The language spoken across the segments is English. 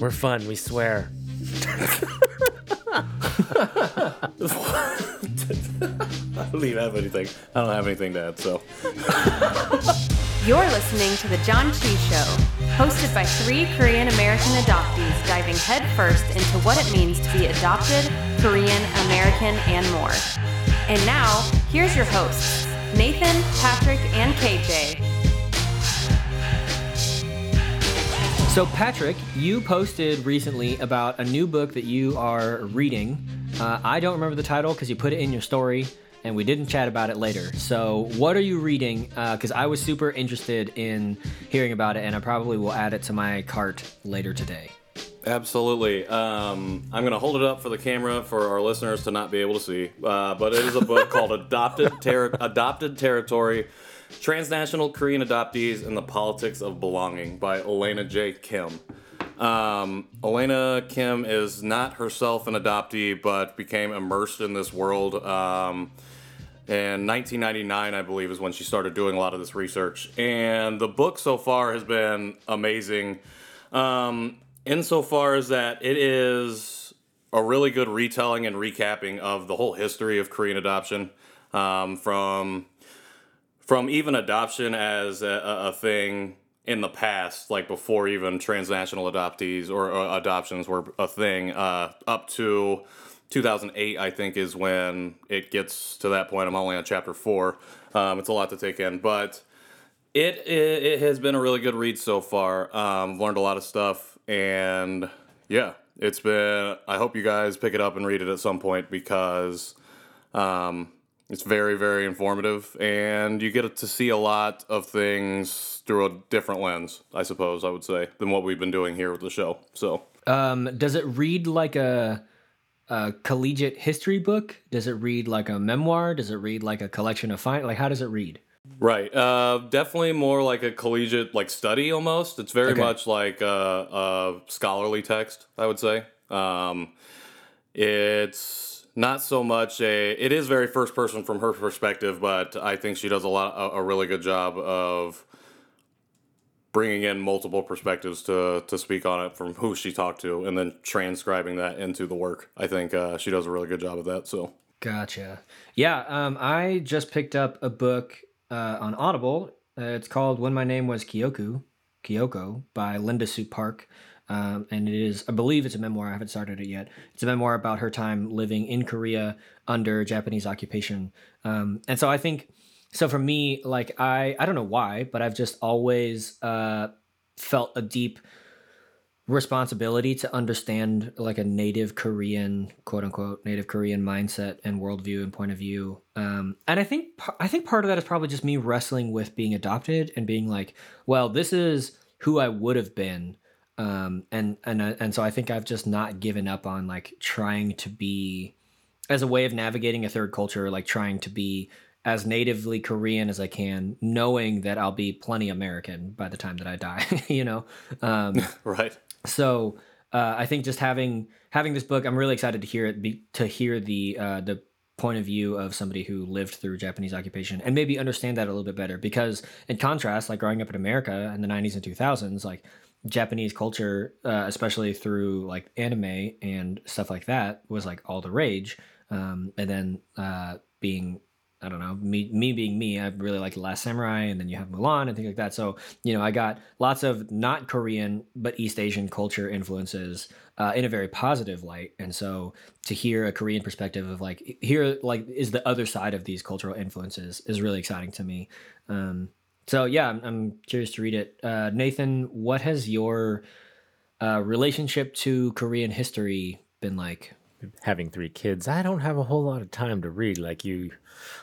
We're fun. We swear. I don't even have anything. I don't have anything to add, so. You're listening to The Janchi Show, hosted by three Korean American adoptees diving headfirst into what it means to be adopted, Korean, American, and more. And now, here's your hosts, Nathan, Patrick, and KJ. So, Patrick, you posted recently about a new book that you are reading. Uh, I don't remember the title because you put it in your story and we didn't chat about it later. So, what are you reading? Because uh, I was super interested in hearing about it and I probably will add it to my cart later today. Absolutely. Um, I'm going to hold it up for the camera for our listeners to not be able to see. Uh, but it is a book called Adopted, Ter- Adopted Territory Transnational Korean Adoptees and the Politics of Belonging by Eleana J. Kim. Um, Eleana Kim is not herself an adoptee, but became immersed in this world. Um, in 1999, I believe, is when she started doing a lot of this research. And the book so far has been amazing, um, insofar as that it is a really good retelling and recapping of the whole history of Korean adoption um, from from even adoption as a, a, thing in the past, like before even transnational adoptees or uh, adoptions were a thing, uh, up to 2008, I think, is when it gets to that point. I'm only on chapter four. Um, it's a lot to take in, but it, it, it has been a really good read so far. Um, learned a lot of stuff, and yeah, it's been. I hope you guys pick it up and read it at some point because um, it's very, very informative, and you get to see a lot of things through a different lens, I suppose I would say, than what we've been doing here with the show. So, um, does it read like a, a collegiate history book? Does it read like a memoir? Does it read like a collection of fine? Like, how does it read? Right. Uh, definitely more like a collegiate like study almost. It's very okay. much like a, a, scholarly text, I would say. Um, it's not so much a it is very first person from her perspective but i think she does a lot a, a really good job of bringing in multiple perspectives to to speak on it from who she talked to and then transcribing that into the work. I think uh, she does a really good job of that so. Gotcha. Yeah um, i just picked up a book uh, on audible. Uh, it's called when my name was kyoku keoko by linda sue park um, and it is, I believe it's a memoir. I haven't started it yet. It's a memoir about her time living in Korea under Japanese occupation. Um, and so I think, so for me, like I, I don't know why, but I've just always uh, felt a deep responsibility to understand like a native Korean, quote unquote, native Korean mindset and worldview and point of view. Um, and I think, I think part of that is probably just me wrestling with being adopted and being like, well, this is who I would have been um, and and uh, and so I think I've just not given up on like trying to be as a way of navigating a third culture, like trying to be as natively Korean as I can, knowing that I'll be plenty American by the time that I die. you know, um, right? So uh, I think just having having this book, I'm really excited to hear it. Be, to hear the uh, the point of view of somebody who lived through Japanese occupation and maybe understand that a little bit better. Because in contrast, like growing up in America in the 90s and 2000s, like Japanese culture, uh, especially through like anime and stuff like that, was like all the rage. Um, and then uh, being, I don't know, me me being me, I really like Last Samurai, and then you have Mulan and things like that. So you know, I got lots of not Korean but East Asian culture influences uh, in a very positive light. And so to hear a Korean perspective of like here like is the other side of these cultural influences is really exciting to me. Um, so yeah, I'm, I'm curious to read it. Uh, Nathan, what has your uh, relationship to Korean history been like? Having three kids, I don't have a whole lot of time to read like you,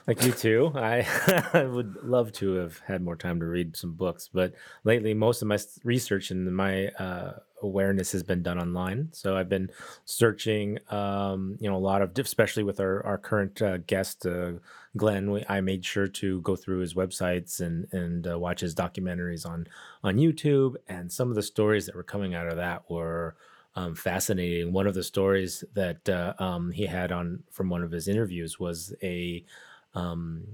like you two. I, I would love to have had more time to read some books, but lately most of my research and my uh, awareness has been done online. So I've been searching, um, you know, a lot of, especially with our our current uh, guest uh, Glenn. We, I made sure to go through his websites and and uh, watch his documentaries on on YouTube. And some of the stories that were coming out of that were um, fascinating. One of the stories that uh, um, he had on from one of his interviews was a um,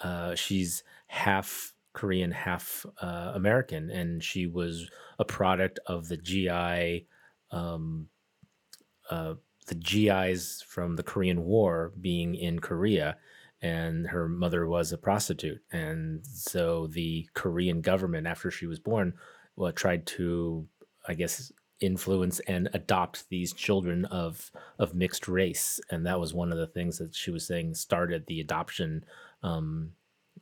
uh, she's half Korean, half uh, American, and she was a product of the GI um, uh, the GIs from the Korean War being in Korea, and her mother was a prostitute, and so the Korean government, after she was born, well, tried to, I guess, influence and adopt these children of of mixed race, and that was one of the things that she was saying started the adoption, um,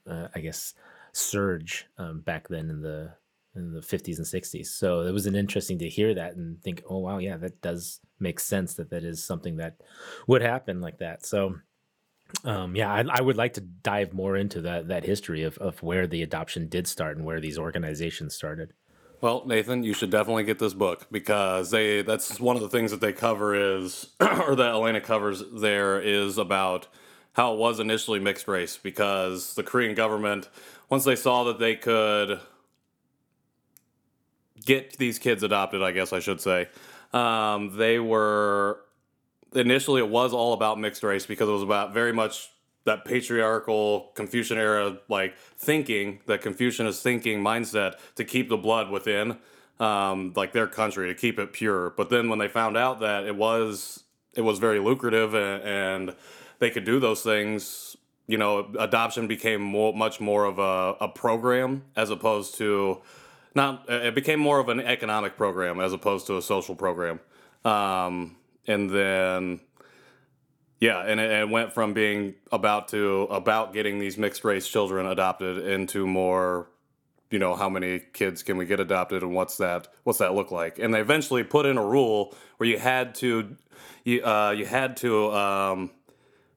uh, I guess, surge um, back then in the in the 50s and 60s. So it was an interesting to hear that and think, oh wow, yeah, that does make sense that that is something that would happen like that. So um, yeah, I, I would like to dive more into that that history of, of where the adoption did start and where these organizations started. Well, Nathan, you should definitely get this book because they that's one of the things that they cover is or that Eleana covers there is about how it was initially mixed race because the Korean government once they saw that they could get these kids adopted, I guess I should say, um, they were initially it was all about mixed race because it was about very much that patriarchal Confucian era like thinking, that Confucianist thinking mindset to keep the blood within um, like their country to keep it pure. But then when they found out that it was it was very lucrative and, and they could do those things, you know, adoption became more much more of a, a program as opposed to not it became more of an economic program as opposed to a social program. Um, and then yeah, and it, it, went from being about to about getting these mixed race children adopted into more, you know, how many kids can we get adopted and what's that what's that look like? And they eventually put in a rule where you had to you uh, you had to um,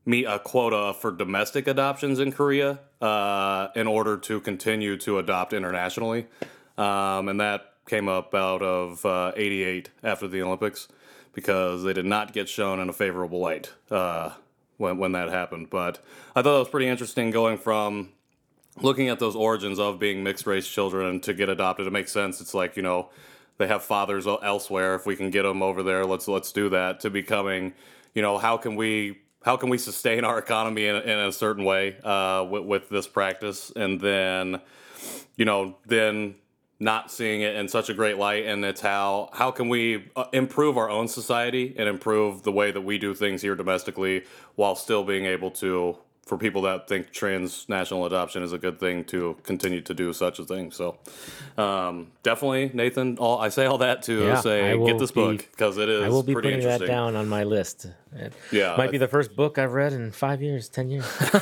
meet a quota for domestic adoptions in Korea uh, in order to continue to adopt internationally, um, and that came up out of uh, '88 after the Olympics because they did not get shown in a favorable light uh, when when that happened. But I thought it was pretty interesting going from looking at those origins of being mixed race children to get adopted. It makes sense. It's like you know they have fathers elsewhere. If we can get them over there, let's let's do that. To becoming, you know, how can we how can we sustain our economy in, in a certain way uh, with, with this practice, and then you know then not seeing it in such a great light and it's how how can we uh, improve our own society and improve the way that we do things here domestically while still being able to for people that think transnational adoption is a good thing to continue to do such a thing. So, um, definitely, Nathan. All I say all that to yeah, say get this be, book because it is. I will be putting that down on my list. It yeah, might be the first book I've read in five years, ten years.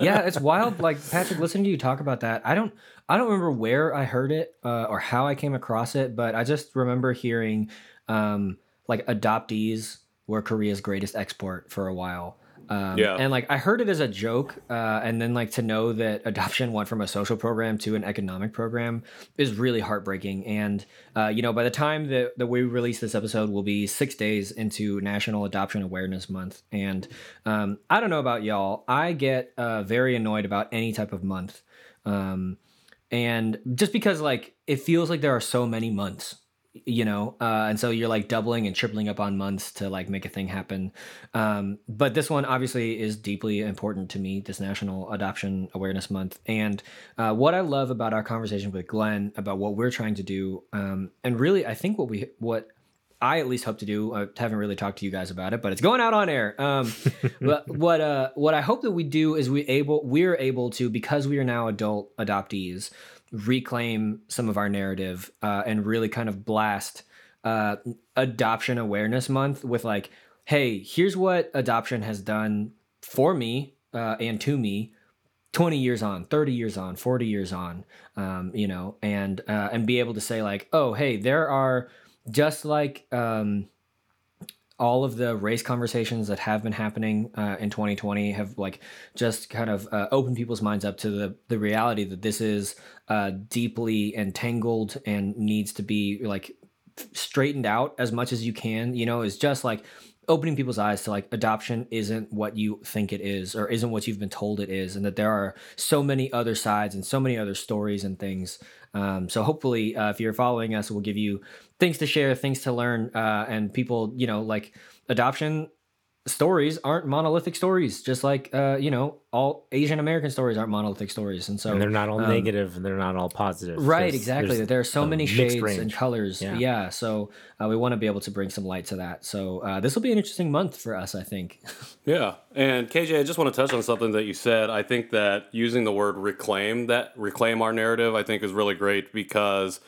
yeah, it's wild. Like Patrick, listening to you talk about that, I don't, I don't remember where I heard it uh, or how I came across it, but I just remember hearing um, like adoptees were Korea's greatest export for a while. Um, yeah. And like I heard it as a joke, uh, and then like to know that adoption went from a social program to an economic program is really heartbreaking. And uh, you know, by the time that, that we release this episode, will be six days into National Adoption Awareness Month. And um, I don't know about y'all, I get uh, very annoyed about any type of month. Um, and just because like it feels like there are so many months you know uh, and so you're like doubling and tripling up on months to like make a thing happen um, but this one obviously is deeply important to me this national adoption awareness month and uh, what i love about our conversation with glenn about what we're trying to do um, and really i think what we what I at least hope to do. I haven't really talked to you guys about it, but it's going out on air. Um, but what uh, what I hope that we do is we able we're able to because we are now adult adoptees reclaim some of our narrative uh, and really kind of blast uh, adoption awareness month with like hey here's what adoption has done for me uh, and to me 20 years on 30 years on 40 years on um, you know and uh, and be able to say like oh hey there are just like um, all of the race conversations that have been happening uh, in 2020 have like just kind of uh, opened people's minds up to the the reality that this is uh, deeply entangled and needs to be like straightened out as much as you can. You know, is just like opening people's eyes to like adoption isn't what you think it is or isn't what you've been told it is and that there are so many other sides and so many other stories and things. Um, so hopefully uh, if you're following us we'll give you things to share things to learn uh, and people you know like adoption stories aren't monolithic stories, just like uh, you know all Asian American stories aren't monolithic stories, and so and they're not all um, negative and they're not all positive. Right, There's- exactly. there's There are so many mixed shades and colors. Yeah, Yeah. so uh, we want to be able to bring some light to that. So uh, this will be an interesting month for us, I think. Yeah, and KJ, I just want to touch on something that you said. I think that using the word reclaim that reclaim our narrative, I think is really great because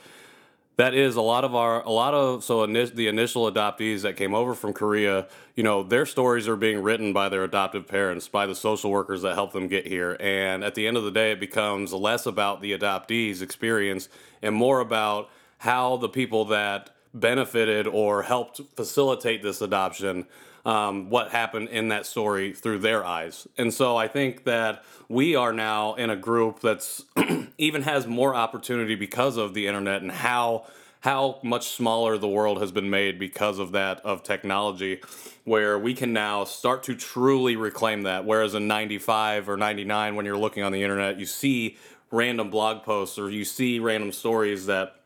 that is a lot of our a lot of so the initial adoptees that came over from Korea, you know, their stories are being written by their adoptive parents, by the social workers that helped them get here, and at the end of the day, it becomes less about the adoptees' experience and more about how the people that benefited or helped facilitate this adoption um, what happened in that story through their eyes. And so I think that we are now in a group that's even has more opportunity because of the internet and how how much smaller the world has been made because of that of technology where we can now start to truly reclaim that whereas in 95 or 99 when you're looking on the internet you see random blog posts or you see random stories that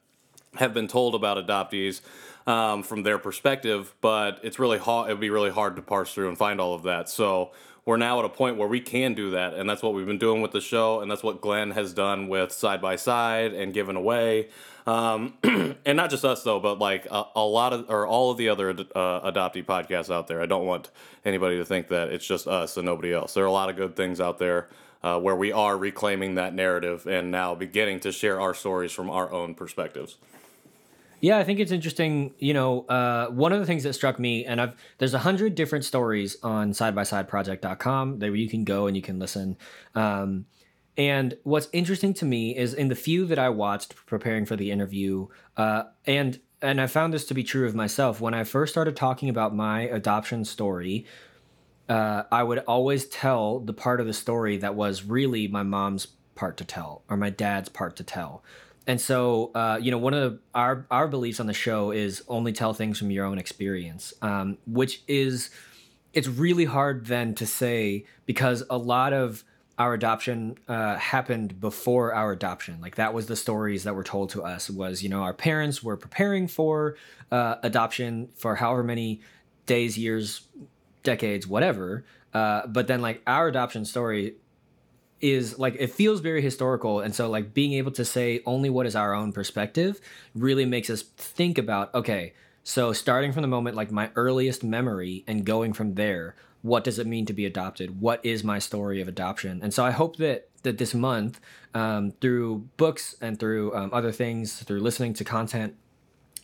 have been told about adoptees um, from their perspective, but it's really hard. It would be really hard to parse through and find all of that. So we're now at a point where we can do that, and that's what we've been doing with the show, and that's what Glenn has done with Side by Side and Given Away, um, and not just us though, but like a, a lot of or all of the other ad- uh, adoptee podcasts out there. I don't want anybody to think that it's just us and nobody else. There are a lot of good things out there. Uh, where we are reclaiming that narrative and now beginning to share our stories from our own perspectives. Yeah, I think it's interesting. You know, uh, one of the things that struck me, and I've there's a hundred different stories on sidebysideproject.com that you can go and you can listen. Um, and what's interesting to me is in the few that I watched preparing for the interview, uh, and and I found this to be true of myself. When I first started talking about my adoption story, uh, I would always tell the part of the story that was really my mom's part to tell or my dad's part to tell. And so, uh, you know, one of our our beliefs on the show is only tell things from your own experience, um, which is it's really hard then to say because a lot of our adoption uh, happened before our adoption. Like that was the stories that were told to us was you know our parents were preparing for uh, adoption for however many days, years, decades, whatever. Uh, but then like our adoption story is like it feels very historical and so like being able to say only what is our own perspective really makes us think about okay so starting from the moment like my earliest memory and going from there what does it mean to be adopted? What is my story of adoption? And so i hope that that this month um, through books and through um, other things through listening to content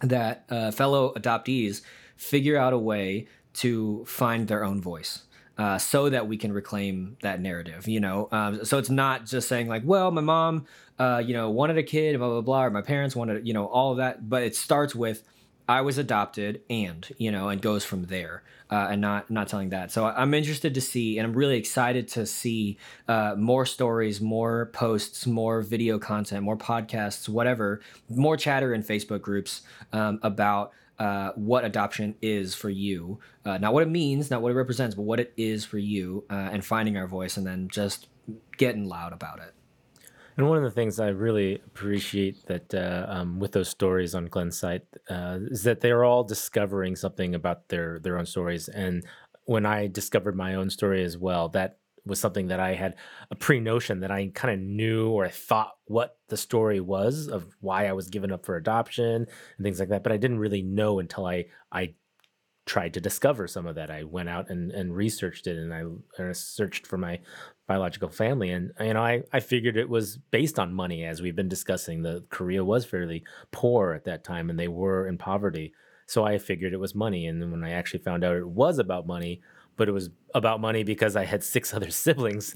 that uh, fellow adoptees figure out a way to find their own voice uh, so that we can reclaim that narrative you know? Um, so it's not just saying like well my mom uh, you know wanted a kid blah blah blah or my parents wanted you know all of that but it starts with i was adopted and you know and goes from there uh, and not not telling that. So i'm interested to see and i'm really excited to see uh, more stories more posts more video content more podcasts whatever more chatter in facebook groups um, about uh, what adoption is for you, uh, not what it means, not what it represents, but what it is for you, uh, and finding our voice, and then just getting loud about it. And one of the things I really appreciate that uh, um, with those stories on Glenn's site uh, is that they're all discovering something about their their own stories. And when I discovered my own story as well, that was something that I had a pre notion that I kind of knew or I thought what the story was of why I was given up for adoption and things like that. But I didn't really know until I I tried to discover some of that. I went out and, and researched it and I, and I searched for my biological family. And, you know, I, I figured it was based on money, as we've been discussing. The Korea was fairly poor at that time and they were in poverty. So I figured it was money. And then when I actually found out it was about money, but it was about money because I had six other siblings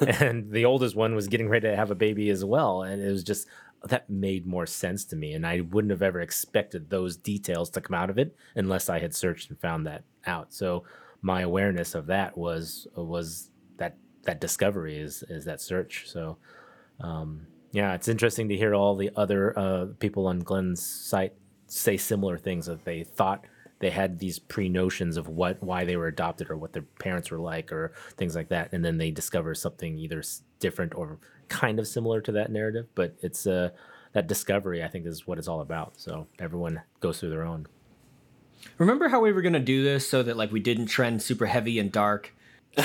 and the oldest one was getting ready to have a baby as well. And it was just, that made more sense to me and i wouldn't have ever expected those details to come out of it unless i had searched and found that out so my awareness of that was was that that discovery is is that search so um yeah it's interesting to hear all the other uh people on glenn's site say similar things that they thought they had these pre-notions of what why they were adopted or what their parents were like or things like that and then they discover something either different or kind of similar to that narrative but it's uh that discovery i think is what it's all about so everyone goes through their own Remember how we were gonna do this so that like we didn't trend super heavy and dark?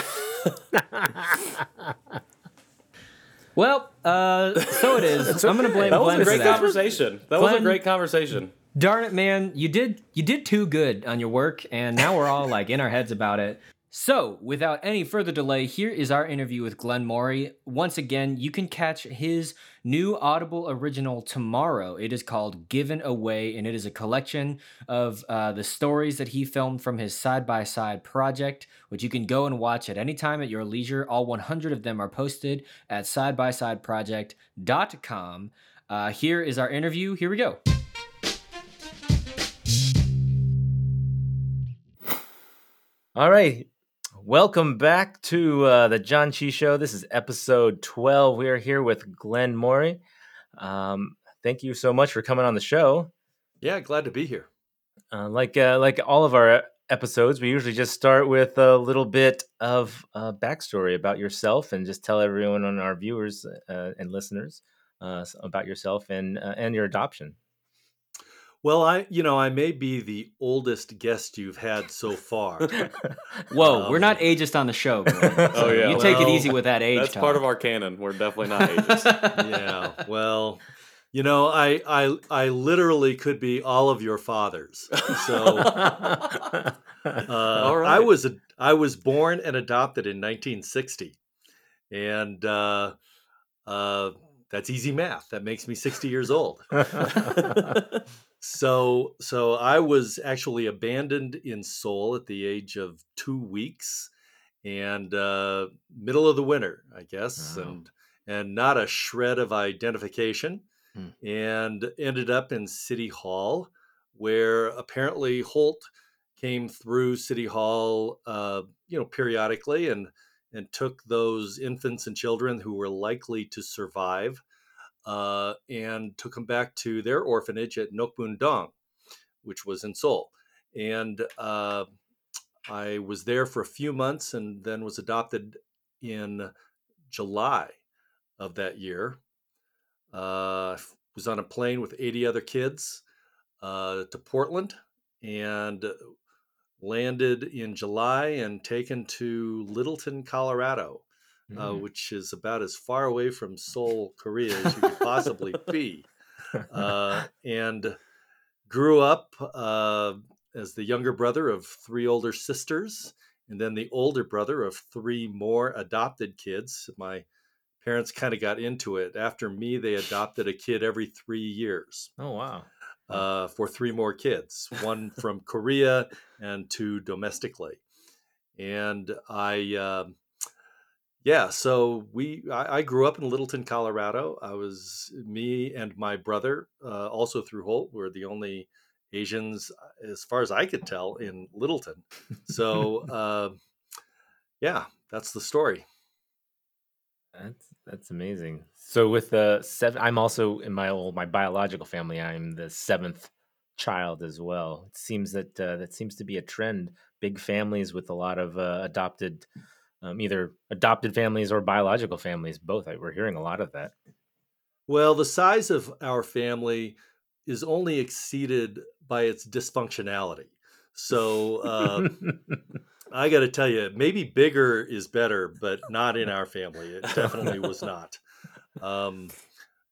well, uh, so it is. I'm gonna blame That was Glenn a great that. conversation. That was a great conversation. Darn it, man! You did you did too good on your work, and now we're all like in our heads about it. So, without any further delay, here is our interview with Glenn Morey. Once again, you can catch his new Audible original tomorrow. It is called Given Away, and it is a collection of uh, the stories that he filmed from his side by side project, which you can go and watch at any time at your leisure. All 100 of them are posted at sidebysideproject.com. Uh, here is our interview. Here we go. All right. Welcome back to uh, the Janchi Show. This is episode 12. We are here with Glenn Morey. Um, thank you so much for coming on the show. Yeah, glad to be here. Uh, like uh, like all of our episodes, we usually just start with a little bit of uh, backstory about yourself and just tell everyone on our viewers uh, and listeners uh, about yourself and uh, and your adoption. Well, I, you know, I may be the oldest guest you've had so far. Whoa, we're Um, not ageist on the show. Glenn. Oh, yeah. you take it easy with that age. That's part of our canon. We're definitely not ageist. yeah. Well, you know, I, I, I literally could be all of your fathers. So, uh, All I was, a, I was born and adopted in 1960, and uh, uh, that's easy math. That makes me 60 years old. So, so I was actually abandoned in Seoul at the age of two weeks, and uh, middle of the winter, I guess, Wow. and and not a shred of identification, Hmm. and ended up in City Hall, where apparently Holt came through City Hall, uh, you know, periodically, and and took those infants and children who were likely to survive uh, and took them back to their orphanage at Nokbun-dong, which was in Seoul. And uh, I was there for a few months and then was adopted in July of that year. Uh, was on a plane with 80 other kids uh, to Portland and landed in July and taken to Littleton, Colorado uh, Mm. which is about as far away from Seoul, Korea as you could possibly be. Uh, and grew up uh, as the younger brother of three older sisters, and then the older brother of three more adopted kids. My parents kind of got into it. After me, they adopted a kid every three years oh wow! uh, for three more kids, one from Korea and two domestically. And I, um yeah, so we, I, I grew up in Littleton, Colorado. I was me and my brother, uh, also through Holt, were the only Asians, uh, as far as I could tell, in Littleton. So, uh, yeah, that's the story. That's that's amazing. So with the seven, I'm also in my old my biological family. I'm the seventh child as well. It seems that uh, that seems to be a trend. Big families with a lot of uh, adopted, um, either adopted families or biological families. Both. I, we're hearing a lot of that. Well, the size of our family is only exceeded by its dysfunctionality. So, uh, I got to tell you, maybe bigger is better, but not in our family. It definitely was not. Um,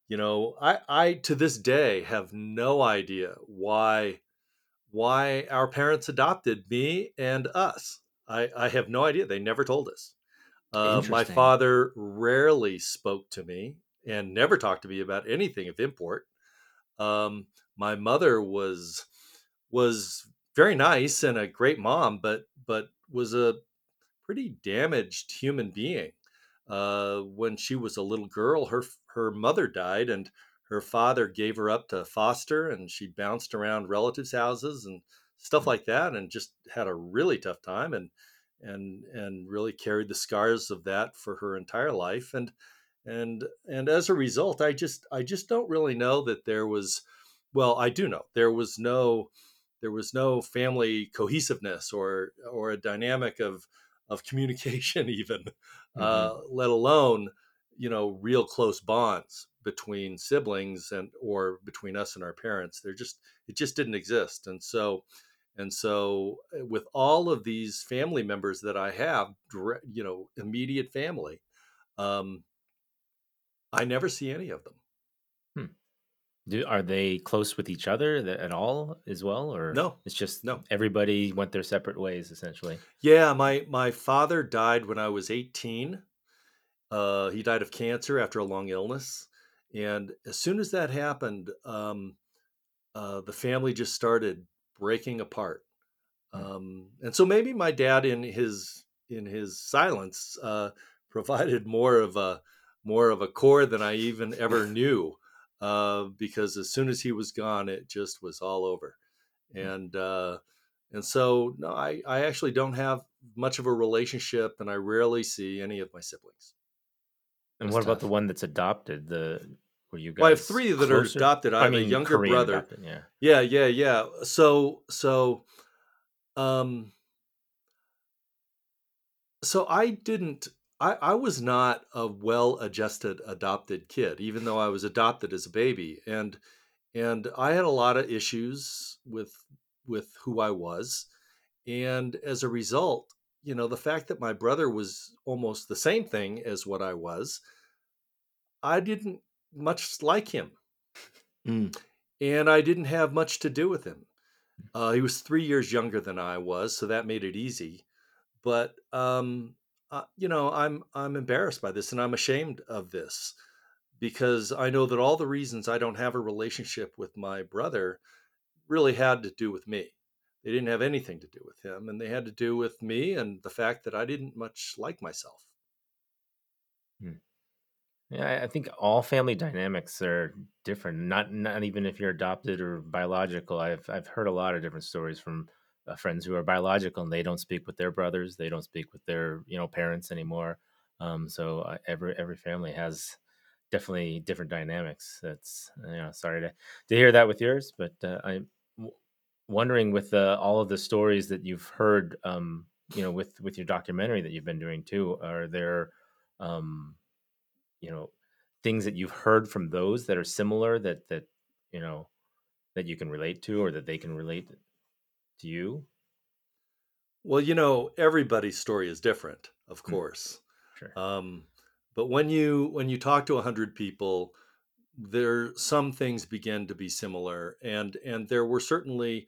you know, I, I to this day have no idea why why our parents adopted me and us. I, I have no idea. They never told us. Uh, my father rarely spoke to me and never talked to me about anything of import. Um, my mother was was very nice and a great mom, but but was a pretty damaged human being. Uh, when she was a little girl, her her mother died, and her father gave her up to foster, and she bounced around relatives' houses and stuff like that, and just had a really tough time, and and and really carried the scars of that for her entire life, and and and as a result, I just I just don't really know that there was, well, I do know there was no there was no family cohesiveness or or a dynamic of of communication even uh, let alone you know real close bonds between siblings and or between us and our parents. There just it just didn't exist and so And so, uh, with all of these family members that I have, you know, immediate family, um, I never see any of them. Do are they close with each other at all as well, or No, It's just no. everybody went their separate ways essentially. Yeah, my my father died when I was 18. Uh, he died of cancer after a long illness, and as soon as that happened, um, uh, the family just started breaking apart. Hmm. Um, and so maybe my dad, in his in his silence, uh, provided more of a more of a core than I even ever knew. Uh, because as soon as he was gone, it just was all over. And uh, and so no, I I actually don't have much of a relationship, and I rarely see any of my siblings. And what about the one that's adopted? The were you guys? Well, I have three that are adopted. I have a younger Korean brother. adopted, yeah. Yeah, yeah, yeah. So, so, um, so I didn't. I I was not a well-adjusted adopted kid, even though I was adopted as a baby, and and I had a lot of issues with with who I was, and as a result, you know, the fact that my brother was almost the same thing as what I was, I didn't much like him Mm. and I didn't have much to do with him. Uh, he was three years younger than I was, so that made it easy. But um, uh, you know, I'm I'm embarrassed by this, and I'm ashamed of this because I know that all the reasons I don't have a relationship with my brother really had to do with me. They didn't have anything to do with him, and they had to do with me and the fact that I didn't much like myself. Yeah, I- think all family dynamics are different. Not not even if you're adopted or biological. I've I've heard a lot of different stories from uh, friends who are biological and they don't speak with their brothers. They don't speak with their you know parents anymore. Um, so uh, every every family has definitely different dynamics. That's you know sorry to to hear that with yours, but uh, I'm w- wondering with uh, all of the stories that you've heard, um, you know, with with your documentary that you've been doing too. Are there um, you know things that you've heard from those that are similar that that you know that you can relate to or that they can relate to you Well, you know, everybody's story is different, of Mm. course. sure Um, but when you when you talk to a hundred people, there some things begin to be similar, and and there were certainly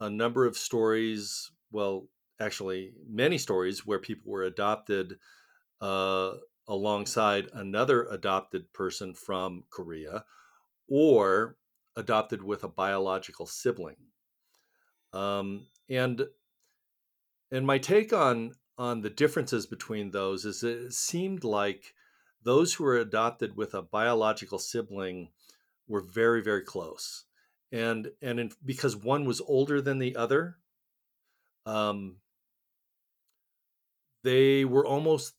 a number of stories. Well, actually, many stories where people were adopted uh, alongside another adopted person from Korea, or adopted with a biological sibling. Um, and and my take on on the differences between those is it seemed like those who were adopted with a biological sibling were very very close and and in, because one was older than the other um, they were almost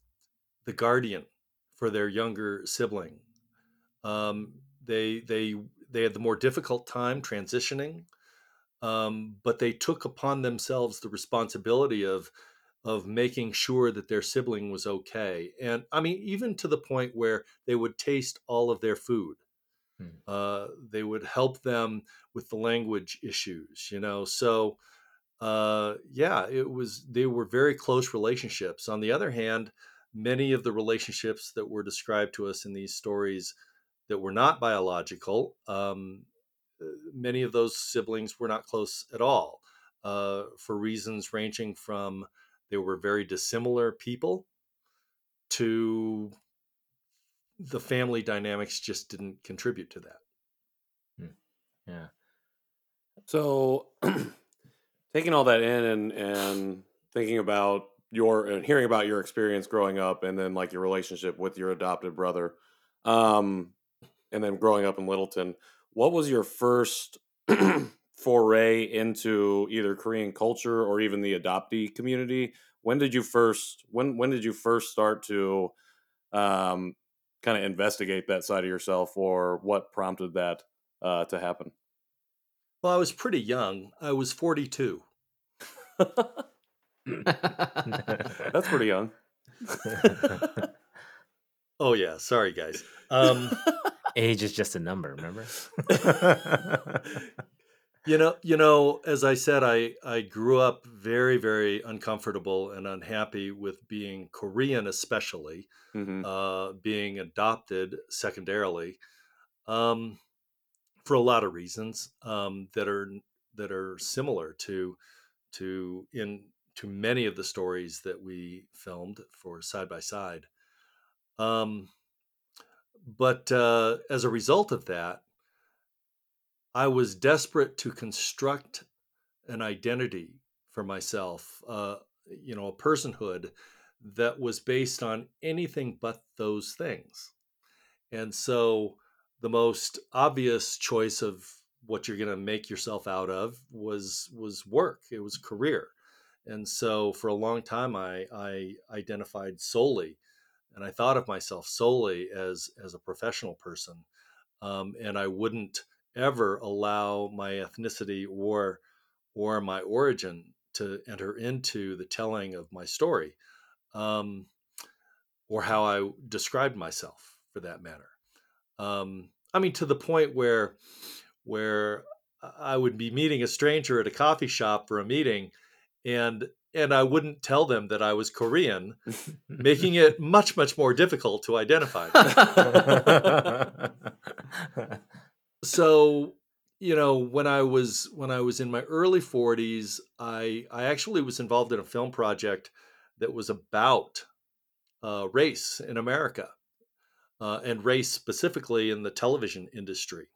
the guardian for their younger sibling. Um, they they they had the more difficult time transitioning um, but they took upon themselves the responsibility of of making sure that their sibling was okay and i mean even to the point where they would taste all of their food. Hmm. uh, they would help them with the language issues you know so uh, yeah it was they were very close relationships. On the other hand many of the relationships that were described to us in these stories that were not biological um, uh, many of those siblings were not close at all uh, for reasons ranging from they were very dissimilar people to the family dynamics just didn't contribute to that. yeah So, taking all that in and and thinking about your and hearing about your experience growing up, and then like your relationship with your adopted brother, um, and then growing up in Littleton, what was your first foray into either Korean culture or even the adoptee community? When did you first when when did you first start to um, kind of investigate that side of yourself, or what prompted that uh, to happen? Well, I was pretty young. I was 42. That's pretty young. Oh yeah, sorry guys. Um, age is just a number remember you know, you know, as I said, I I grew up very, very uncomfortable and unhappy with being Korean, especially hmm uh, being adopted secondarily, um, for a lot of reasons um, that are that are similar to to in to many of the stories that we filmed for side by side. Um, but uh, as a result of that, I was desperate to construct an identity for myself, uh, you know, a personhood that was based on anything but those things. And so the most obvious choice of what you're going to make yourself out of was was work. It was career. And so for a long time I I identified solely and I thought of myself solely as as a professional person. Um, and I wouldn't ever allow my ethnicity or or my origin to enter into the telling of my story um, or how I described myself for that matter. Um, I mean, to the point where where I would be meeting a stranger at a coffee shop for a meeting, and and I wouldn't tell them that I was Korean, making it much much more difficult to identify. so you know when i was when i was in my early 40s i i actually was involved in a film project that was about uh, race in america uh, and race specifically in the television industry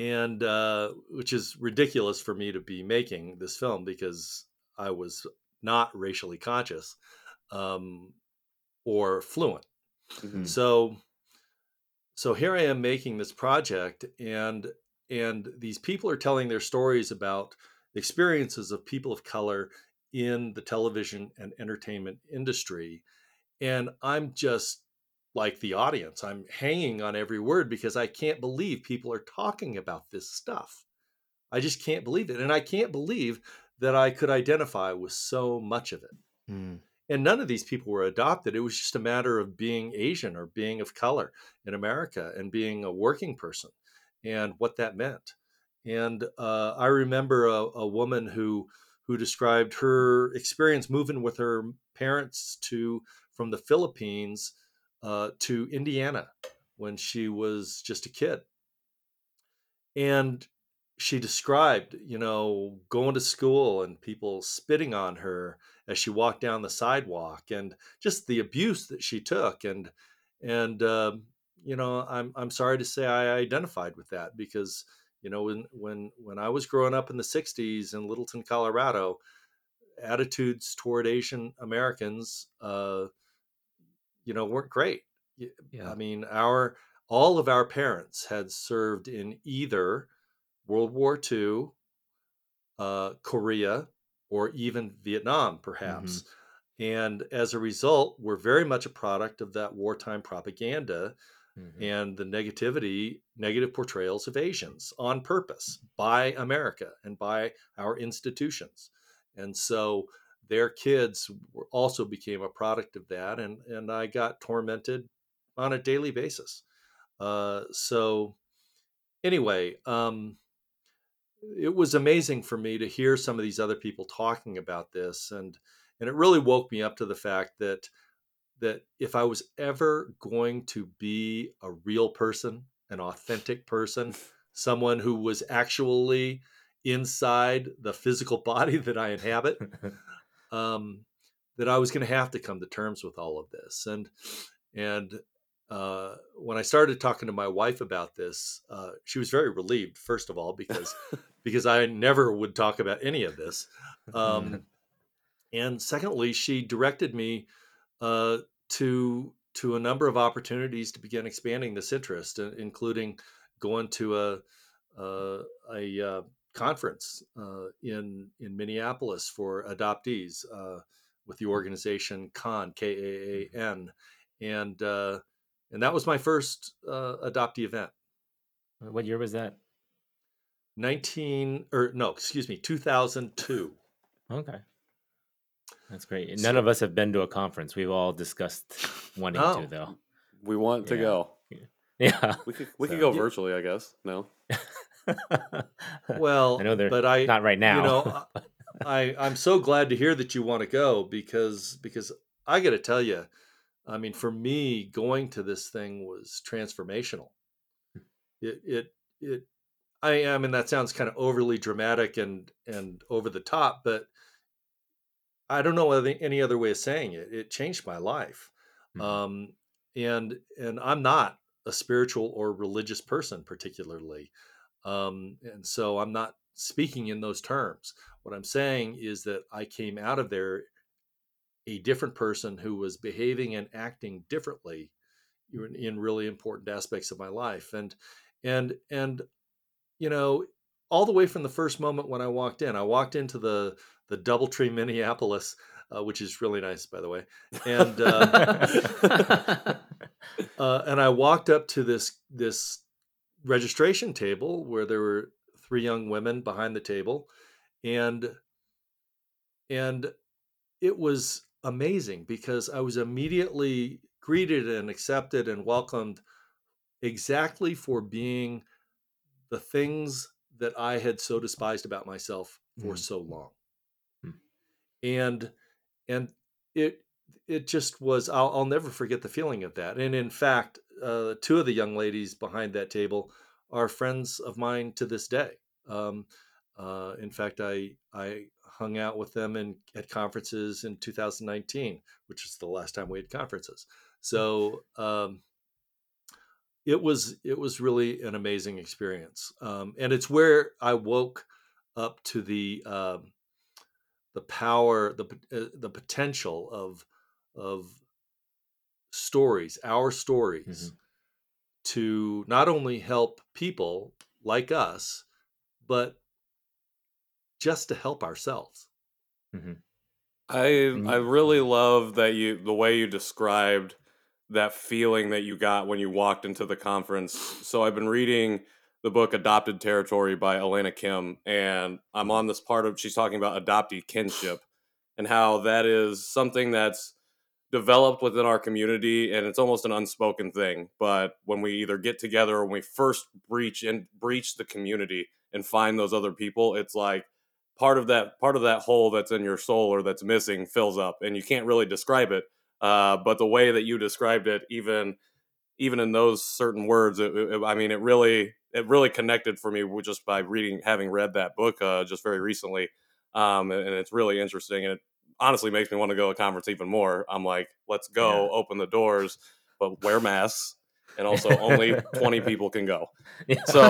and uh, which is ridiculous for me to be making this film because i was not racially conscious um, or fluent Mhm. so so here I am making this project and and these people are telling their stories about the experiences of people of color in the television and entertainment industry and I'm just like the audience I'm hanging on every word because I can't believe people are talking about this stuff. I just can't believe it and I can't believe that I could identify with so much of it Mm. and none of these people were adopted. It was just a matter of being Asian or being of color in America and being a working person and what that meant. And uh, I remember a, a woman who who described her experience moving with her parents to from the Philippines uh, to Indiana when she was just a kid, and she described, you know, going to school and people spitting on her as she walked down the sidewalk, and just the abuse that she took. And and um, you know, I'm I'm sorry to say I identified with that because you know when when when I was growing up in the '60s in Littleton, Colorado, attitudes toward Asian Americans, uh, you know, weren't great. Yeah. I mean, our all of our parents had served in either World War II, uh, Korea, or even Vietnam, perhaps. And as a result, we're very much a product of that wartime propaganda Mhm. and the negativity, negative portrayals of Asians on purpose by America and by our institutions. And so their kids also became a product of that. And, and I got tormented on a daily basis. Uh, so, anyway, um, it was amazing for me to hear some of these other people talking about this and and it really woke me up to the fact that that if I was ever going to be a real person, an authentic person, someone who was actually inside the physical body that I inhabit, um, that I was going to have to come to terms with all of this. And and uh, when I started talking to my wife about this, uh, she was very relieved. First of all, because because I never would talk about any of this, um, and secondly, she directed me uh, to to a number of opportunities to begin expanding this interest, uh, including going to a a, a uh, conference uh, in in Minneapolis for adoptees uh, with the organization KAAN K A A N, and uh, and that was my first uh, adoptee event. What year was that? Nineteen or no, excuse me, two thousand two. Okay. That's great. So- None of us have been to a conference. We've all discussed wanting Oh. to, though. We want to Yeah. go. Yeah. We could we could go virtually, I guess. No. well, I know they're but I not right now. You know, I I'm so glad to hear that you want to go because because I got to tell you, I mean, for me, going to this thing was transformational. It it it. I I mean, that sounds kind of overly dramatic and and over the top, but I don't know any other way of saying it. It changed my life, Mhm. um, and and I'm not a spiritual or religious person particularly, um, and so I'm not speaking in those terms. What I'm saying is that I came out of there a different person who was behaving and acting differently in, in really important aspects of my life, and and and you know all the way from the first moment when I walked in. I walked into the the DoubleTree Minneapolis, uh, which is really nice, by the way, and uh, uh, and I walked up to this this registration table where there were three young women behind the table, and and it was amazing because I was immediately greeted and accepted and welcomed exactly for being the things that I had so despised about myself for Mm. so long. Mm. And and it it just was I'll, I'll never forget the feeling of that. And in fact, uh, two of the young ladies behind that table are friends of mine to this day. Um, uh, in fact, I I hung out with them in at conferences in 2019, which is the last time we had conferences. So um, it was it was really an amazing experience, um, and it's where I woke up to the um, the power, the uh, the potential of of stories, our stories, mm-hmm. to not only help people like us, but just to help ourselves. Mm-hmm. I And I you- really love that you the way you described that feeling that you got when you walked into the conference. So I've been reading the book Adopted Territory by Eleana Kim and I'm mm-hmm. on this part of she's talking about adoptee kinship and how that is something that's developed within our community and it's almost an unspoken thing but when we either get together or when we first breach and breach the community and find those other people it's like part of that part of that hole that's in your soul or that's missing fills up and you can't really describe it uh, but the way that you described it even even in those certain words it, it- i mean it really it really connected for me just by reading having read that book uh, just very recently um, and, and it's really interesting and it honestly makes me want to go to a conference even more i'm like let's go Yeah. open the doors but wear masks and also only 20 people can go Yeah. so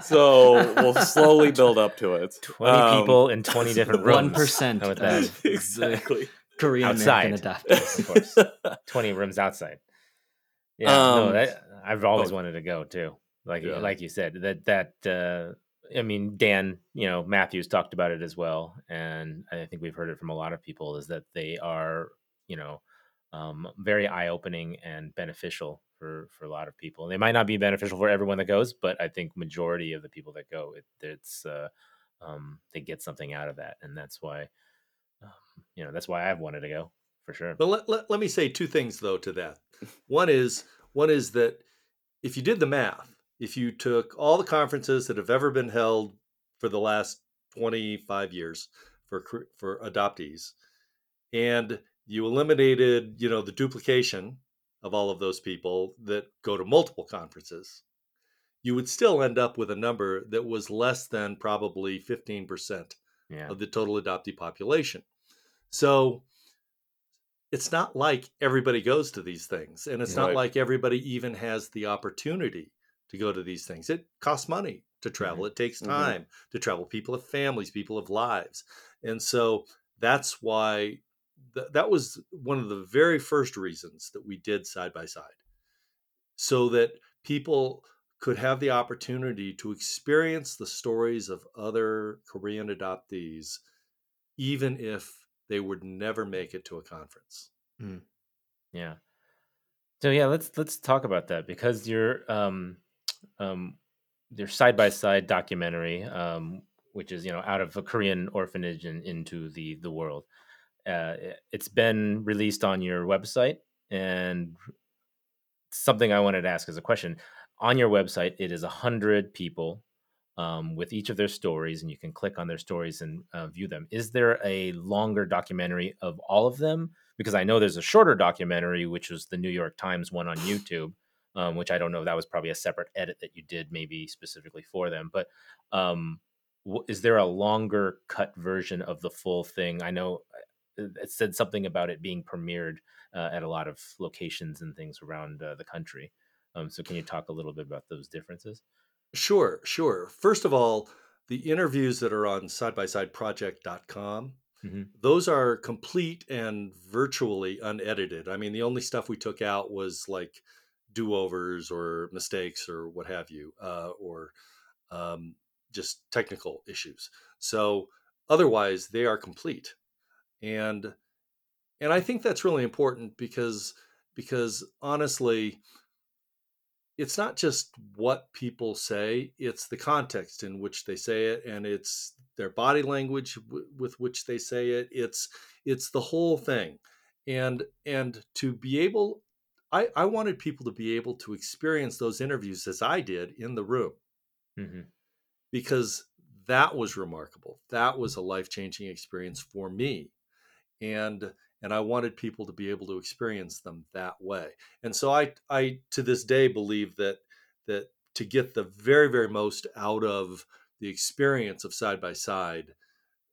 so we'll slowly build up to it 20 Um, people in 20 different rooms. One percent How about that? exactly Korean Outside. American adoptees. of course. 20 rooms outside. Yeah, no, Um, that, I've always oh. wanted to go too. Like Yeah. like you said, that that uh I mean Dan, you know, Matthews talked about it as well and I think we've heard it from a lot of people is that they are, you know, um, very eye-opening and beneficial for for a lot of people. They might not be beneficial for everyone that goes, but I think majority of the people that go, it, it's uh, um, they get something out of that, and that's why, um, you know, that's why I've wanted to go for sure. But let, let, let me say two things though to that. One is one is that if you did the math, if you took all the conferences that have ever been held for the last 25 years for for adoptees and you eliminated, you know, the duplication of all of those people that go to multiple conferences, you would still end up with a number that was less than probably 15% Yeah, of the total adoptee population. So it's not like everybody goes to these things, and it's not like everybody even has the opportunity to go to these things. It costs money to travel, it takes Mhm. time to travel. People have families, people have lives. And so that's why th- that was one of the very first reasons that we did side by side so that people could have the opportunity to experience the stories of other Korean adoptees, even if they would never make it to a conference. yeah. So yeah, let's let's talk about that because your um um your side by side documentary, um, which is you know out of a Korean orphanage and into the the world. Uh, it- it's been released on your website, and something I wanted to ask as a question on your website. It is a hundred people um, with each of their stories, and you can click on their stories and uh, view them. Is there a longer documentary of all of them? Because I know there's a shorter documentary, which was the New York Times one on YouTube, um, which I don't know. That was probably a separate edit that you did, maybe specifically for them. But um, w- is there a longer cut version of the full thing? I know uh, it said something about it being premiered uh, at a lot of locations and things around uh, the country. Um, so, can you talk a little bit about those differences? Sure, sure. First of all, the interviews that are on sidebysideproject.com, hmm those are complete and virtually unedited. I mean, the only stuff we took out was like do overs or mistakes or what have you, uh, or um, just technical issues. So otherwise, they are complete. And and I think that's really important because because honestly, it's not just what people say it's the context in which they say it and it's their body language w- with which they say it it's it's the whole thing and and to be able i i wanted people to be able to experience those interviews as i did in the room. Hmm because that was remarkable. That was a life-changing experience for me. And and I wanted people to be able to experience them that way. And so I I to this day believe that that to get the very very most out of the experience of side by side,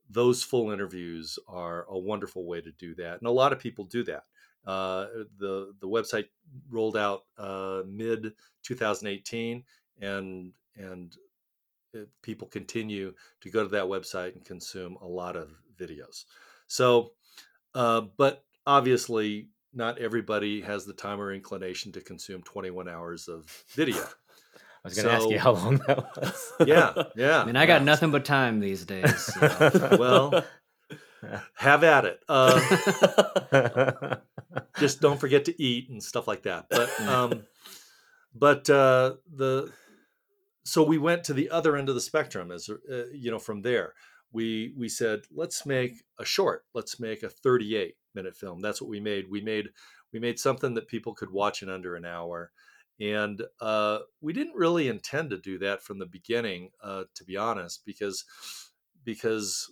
those full interviews are a wonderful way to do that, and a lot of people do that. Uh, the the website rolled out uh, mid 2018, and and people continue to go to that website and consume a lot of videos. So uh, but obviously, not everybody has the time or inclination to consume 21 hours of video. I was going to ask you how long that was. Yeah, yeah. I mean, I got nothing but time these days. so- Well, have at it. Uh, just don't forget to eat and stuff like that. But um, but uh, the so we went to the other end of the spectrum as uh, you know from there. We we said let's make a short. Let's make a 38 minute film. That's what we made. We made we made something that people could watch in under an hour. And uh, we didn't really intend to do that from the beginning uh, to be honest because because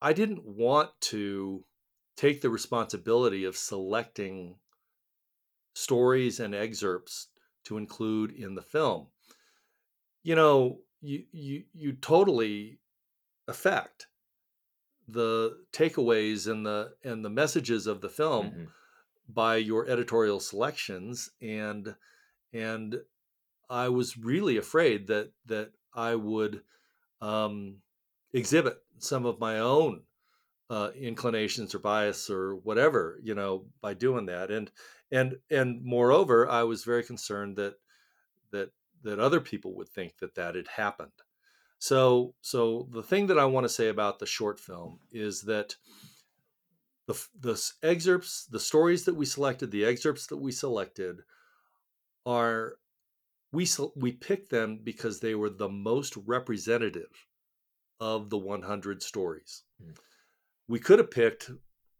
i didn't want to take the responsibility of selecting stories and excerpts to include in the film you know you you you totally affect the takeaways and the and the messages of the film Mhm. by your editorial selections and and I was really afraid that that I would um, exhibit some of my own uh, inclinations or bias or whatever you know by doing that. And and and moreover I was very concerned that that that other people would think that that had happened. So so the thing that I want to say about the short film is that the the excerpts, the stories that we selected, the excerpts that we selected are we we picked them because they were the most representative of the 100 stories. Mm. We could have picked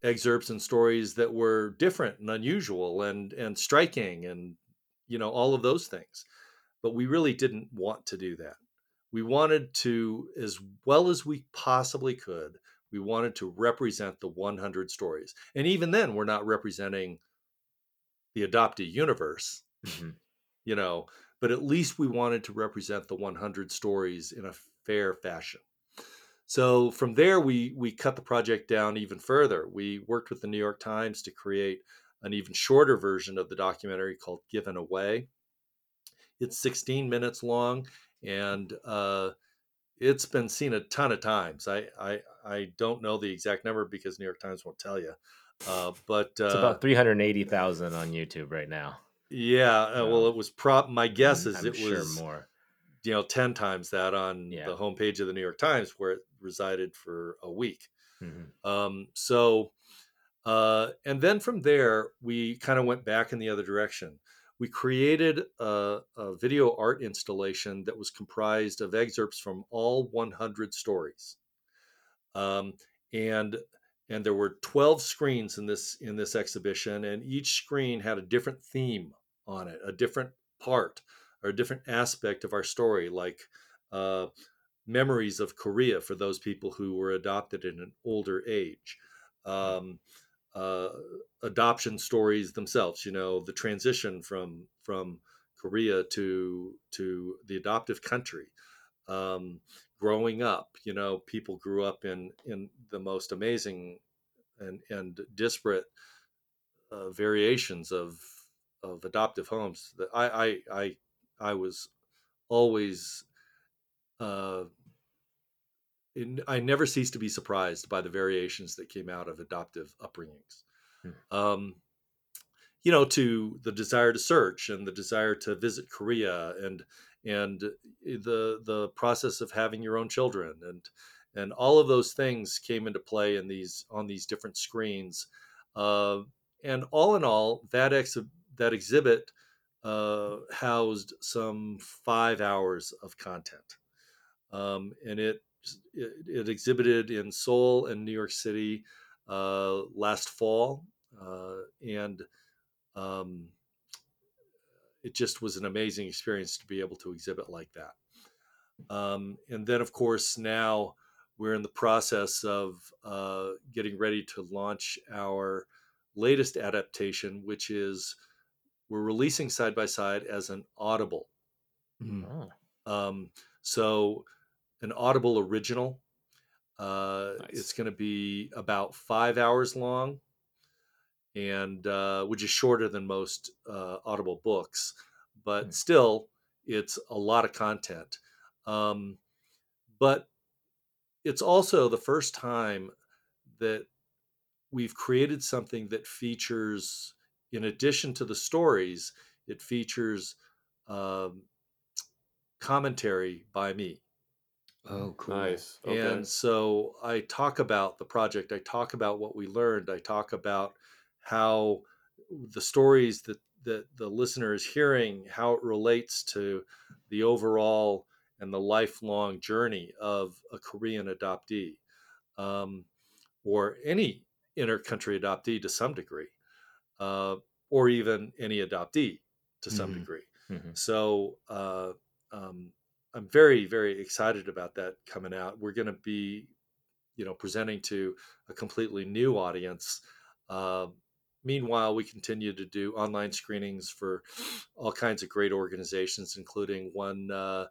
excerpts and stories that were different and unusual and and striking and you know all of those things. But we really didn't want to do that. We wanted to as well as we possibly could we wanted to represent the 100 stories and even then we're not representing the adoptee universe Mhm. you know but at least we wanted to represent the 100 stories in a fair fashion so from there we we cut the project down even further we worked with the new york times to create an even shorter version of the documentary called given away it's 16 minutes long and uh, it's been seen a ton of times. I, I I don't know the exact number because New York Times won't tell you. Uh, but uh, It's about 380,000 on YouTube right now. yeah, uh, well, it was prop. My guess I'm- is I'm it sure was more. You know ten times that on Yeah. the homepage of the New York Times where it resided for a week. Mhm. Um, so, uh, and then from there, we kind of went back in the other direction. We created a, a video art installation that was comprised of excerpts from all 100 stories, um, and and there were 12 screens in this in this exhibition, and each screen had a different theme on it, a different part, or a different aspect of our story, like uh, memories of Korea for those people who were adopted in an older age. Um, uh, adoption stories themselves, you know, the transition from from Korea to to the adoptive country. Um, growing up, you know, people grew up in in the most amazing and and disparate uh, variations of of adoptive homes. That I I I I was always uh, in, I never ceased to be surprised by the variations that came out of adoptive upbringings. Hmm. Um, you know, to the desire to search and the desire to visit Korea and and the the process of having your own children and and all of those things came into play in these on these different screens. Uh, and all in all, that ex- that exhibit uh, housed some five hours of content, um, and it, it, it exhibited in Seoul and New York City uh, last fall, uh, and um, it just was an amazing experience to be able to exhibit like that. Um, and then, of course, now we're in the process of uh, getting ready to launch our latest adaptation, which is we're releasing side by side as an Audible. Mm. Um, so, an Audible original. Uh, nice. It's going to be about five hours long, and uh, which is shorter than most uh, Audible books, but mm. still, it's a lot of content. Um, but it's also the first time that we've created something that features, in addition to the stories, it features um, commentary by me. Oh, cool. Nice. Okay. And so I talk about the project, I talk about what we learned, I talk about how the stories that, that the listener is hearing, how it relates to the overall and the lifelong journey of a Korean adoptee um, or any intercountry adoptee to some degree, uh, or even any adoptee to some mm-hmm. degree. Mm-hmm. So uh, um, I'm very, very excited about that coming out. We're going to be, you know, presenting to a completely new audience. Uh, meanwhile, we continue to do online screenings for all kinds of great organizations, including one uh,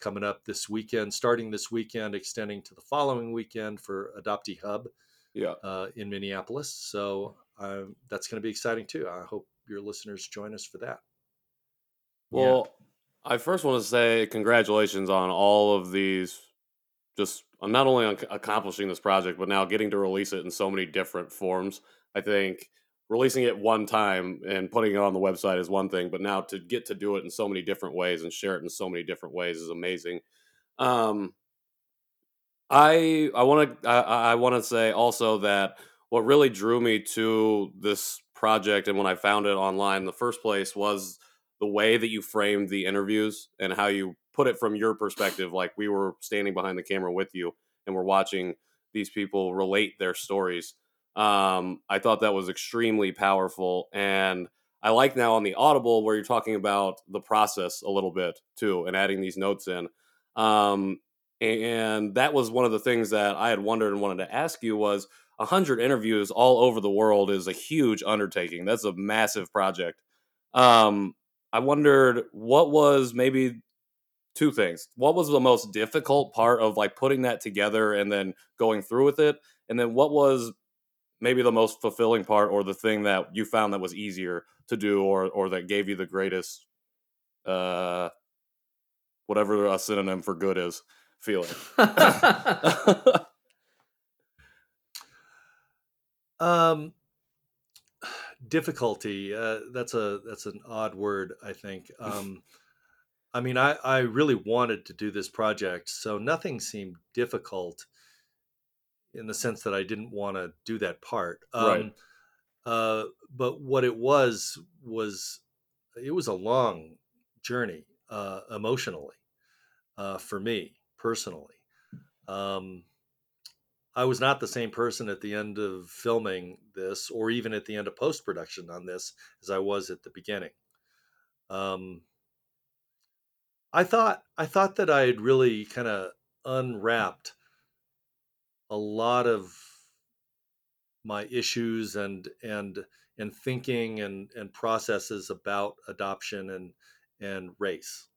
coming up this weekend, starting this weekend, extending to the following weekend for Adoptee Hub yeah. Uh, in Minneapolis. So um, that's going to be exciting too. I hope your listeners join us for that. Well, yeah. I first want to say congratulations on all of these, just not only on accomplishing this project, but now getting to release it in so many different forms. I think releasing it one time and putting it on the website is one thing, but now to get to do it in so many different ways and share it in so many different ways is amazing. Um, I I want to I, I want to say also that what really drew me to this project and when I found it online in the first place was the way that you framed the interviews and how you put it from your perspective like we were standing behind the camera with you and we're watching these people relate their stories. Um, i thought that was extremely powerful and i like now on the audible where you're talking about the process a little bit too and adding these notes in. Um, and that was one of the things that I had wondered and wanted to ask you was 100 interviews all over the world is a huge undertaking. That's a massive project. Um, I wondered what was maybe two things. What was the most difficult part of like putting that together and then going through with it? And then what was maybe the most fulfilling part or the thing that you found that was easier to do or or that gave you the greatest uh whatever a synonym for good is feeling. um, difficulty. Uh, that's a that's an odd word. I think. Um, I mean, I I really wanted to do this project, so nothing seemed difficult in the sense that I didn't want to do that part. Um, right. Uh, but what it was was it was a long journey uh, emotionally uh, for me personally. Um, I was not the same person at the end of filming this, or even at the end of post production on this, as I was at the beginning. Um, I thought I thought that I had really kind of unwrapped a lot of my issues and and and thinking and and processes about adoption and and race.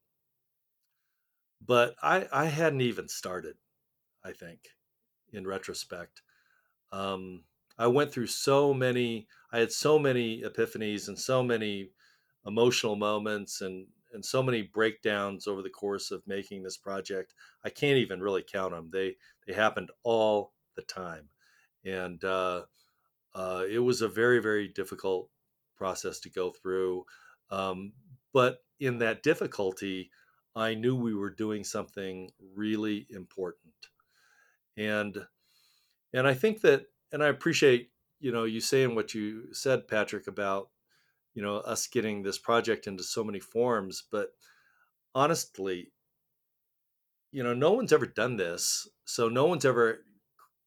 But I I hadn't even started. I think, in retrospect, um, I went through so many. I had so many epiphanies and so many emotional moments and and so many breakdowns over the course of making this project. I can't even really count them. They they happened all the time, and uh, uh, it was a very very difficult process to go through. Um, but in that difficulty, I knew we were doing something really important, and and I think that, and I appreciate you know you saying what you said, Patrick, about you know us getting this project into so many forms, but honestly you know no one's ever done this so no one's ever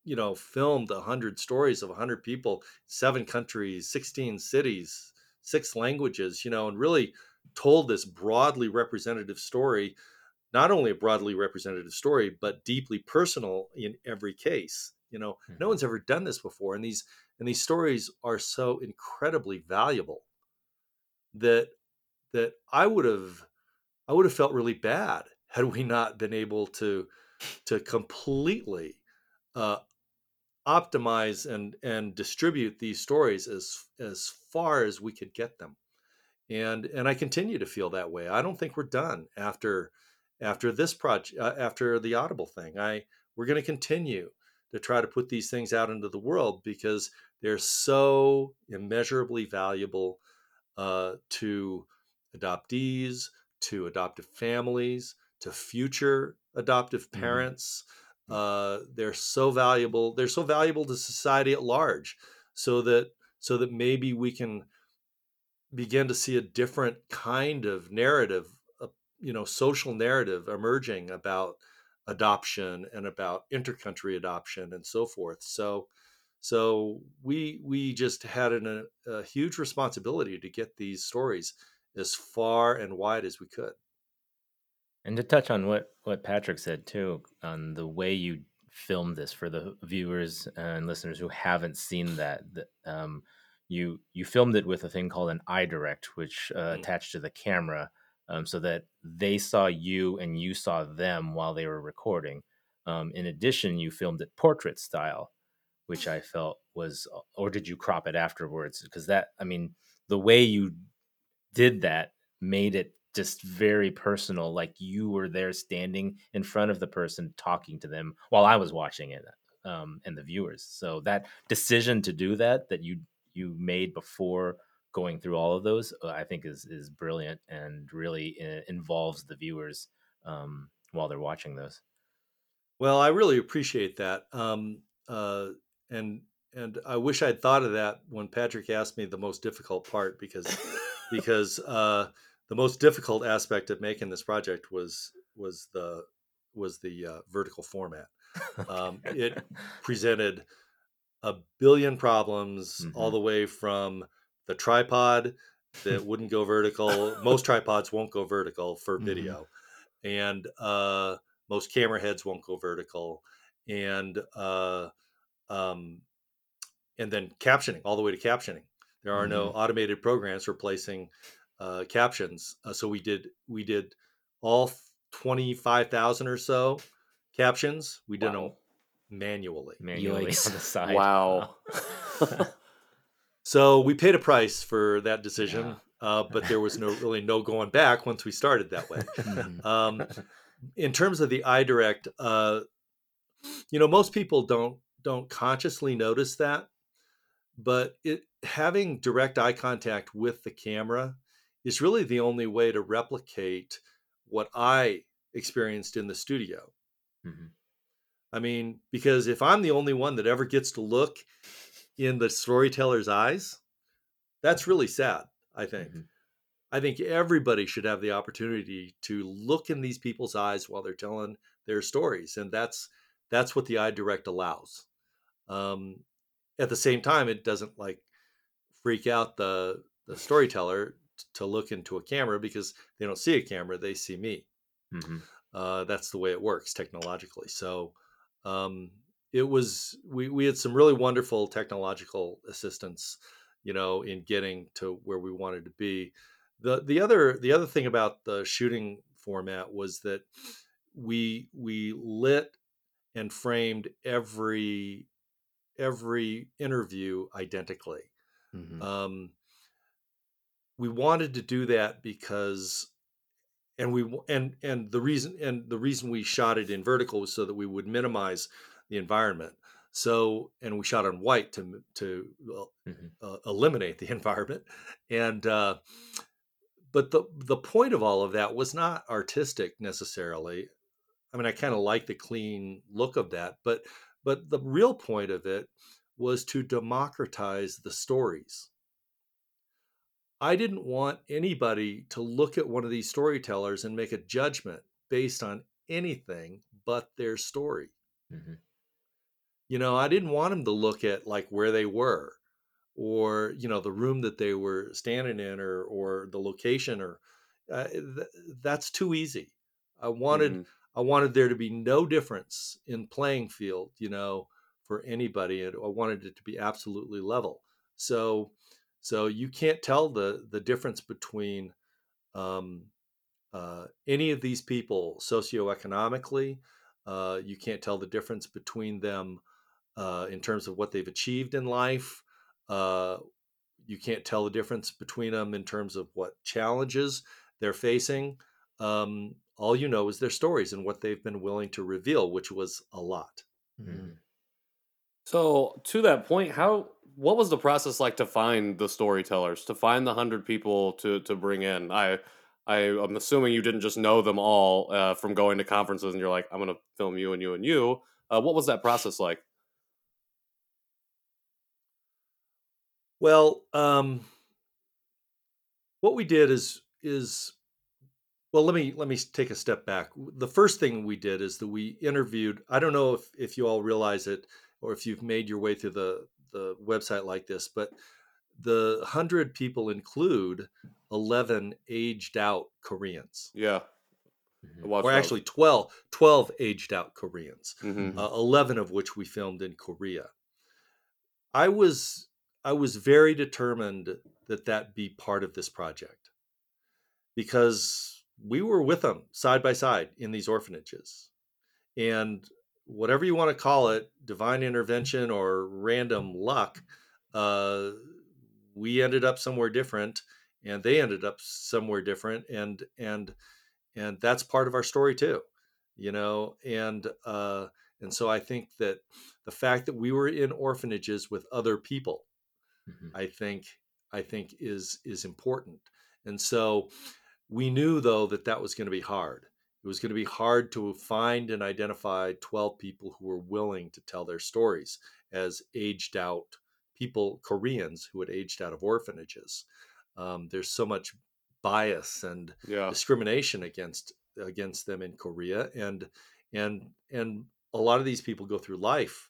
you know filmed a hundred stories of a hundred people seven countries 16 cities six languages you know and really told this broadly representative story not only a broadly representative story but deeply personal in every case. You know mm-hmm. no one's ever done this before and these and these stories are so incredibly valuable that that i would have i would have felt really bad had we not been able to to completely uh, optimize and and distribute these stories as as far as we could get them. And and i continue to feel that way. I don't think we're done after after this project uh, after the audible thing i we're going to continue to try to put these things out into the world because they're so immeasurably valuable uh, to adoptees to adoptive families to future adoptive mm-hmm. parents mm-hmm uh, they're so valuable. They're so valuable to society at large, so that so that maybe we can begin to see a different kind of narrative, you know, social narrative emerging about adoption and about intercountry adoption and so forth. So, so we we just had an, a, a huge responsibility to get these stories as far and wide as we could. And to touch on what what Patrick said too, on the way you filmed this for the viewers and listeners who haven't seen that, that um, you you filmed it with a thing called an EyeDirect, which uh, mm. attached to the camera, um, so that they saw you and you saw them while they were recording. Um, in addition, you filmed it portrait style, which I felt was, or did you crop it afterwards? Because that, I mean, the way you did that made it just very personal like you were there standing in front of the person talking to them while i was watching it um, and the viewers so that decision to do that that you you made before going through all of those uh, i think is is brilliant and really uh, involves the viewers um, while they're watching those well i really appreciate that um, uh, and and i wish i'd thought of that when patrick asked me the most difficult part because because uh, the most difficult aspect of making this project was was the was the uh, vertical format. Um, it presented a billion problems mm-hmm. all the way from the tripod that wouldn't go vertical. Most tripods won't go vertical for mm-hmm. video, mm-hmm. and uh, most camera heads won't go vertical, and uh, um, and then captioning all the way to captioning. There are mm-hmm. no automated programs replacing uh, captions. Uh, so we did we did all twenty five thousand or so captions. We did wow. them manually, manually Yikes. on the side. Wow. so we paid a price for that decision, yeah. uh, but there was no really no going back once we started that way. Mm-hmm. um, in terms of the EyeDirect, uh, you know, most people don't don't consciously notice that, but it having direct eye contact with the camera is really the only way to replicate what I experienced in the studio. Mm-hmm. I mean, because if I'm the only one that ever gets to look in the storyteller's eyes, that's really sad, I think. Mm-hmm. I think everybody should have the opportunity to look in these people's eyes while they're telling their stories, and that's that's what the EyeDirect allows. Um, at the same time, it doesn't like freak out the the storyteller to look into a camera because they don't see a camera, they see me. hmm Uh, that's the way it works technologically. So um, it was we we had some really wonderful technological assistance, you know, in getting to where we wanted to be. the the other The other thing about the shooting format was that we we lit and framed every every interview identically. hmm Um, we wanted to do that because and we and and the reason and the reason we shot it in vertical was so that we would minimize the environment. So and we shot on white to to uh, hmm uh, eliminate the environment. And uh but the the point of all of that was not artistic necessarily. I mean i kind of like the clean look of that but but the real point of it was to democratize the stories. I didn't want anybody to look at one of these storytellers and make a judgment based on anything but their story. hmm You know, I didn't want them to look at like where they were or, you know, the room that they were standing in or or the location or uh, th- that's too easy. I wanted Mhm. I wanted there to be no difference in playing field, you know, for anybody. I wanted it to be absolutely level. So, so you can't tell the the difference between um, uh, any of these people socioeconomically. Uh, you can't tell the difference between them uh, in terms of what they've achieved in life. Uh, you can't tell the difference between them in terms of what challenges they're facing. Um, all you know is their stories and what they've been willing to reveal, which was a lot. hmm So to that point, how what was the process like to find the storytellers, to find the hundred people to to bring in? I I am assuming you didn't just know them all uh, from going to conferences, and you're like, I'm gonna film you and you and you. Uh, what was that process like? Well, um, what we did is is well let me let me take a step back the first thing we did is that we interviewed i don't know if if you all realize it or if you've made your way through the the website like this but the 100 people include 11 aged out koreans Yeah, hmm or those. actually 12 12 aged out koreans Mhm. uh, 11 of which we filmed in korea i was i was very determined that that be part of this project because we were with them side by side in these orphanages. And whatever you want to call it, divine intervention or random luck, uh, we ended up somewhere different and they ended up somewhere different and and and that's part of our story too you know and uh and so i think that the fact that we were in orphanages with other people hmm I think I think is is important. And so we knew though that that was going to be hard. It was going to be hard to find and identify 12 people who were willing to tell their stories as aged out people, Koreans who had aged out of orphanages. Um, there's so much bias and Yeah, discrimination against against them in Korea, and and and a lot of these people go through life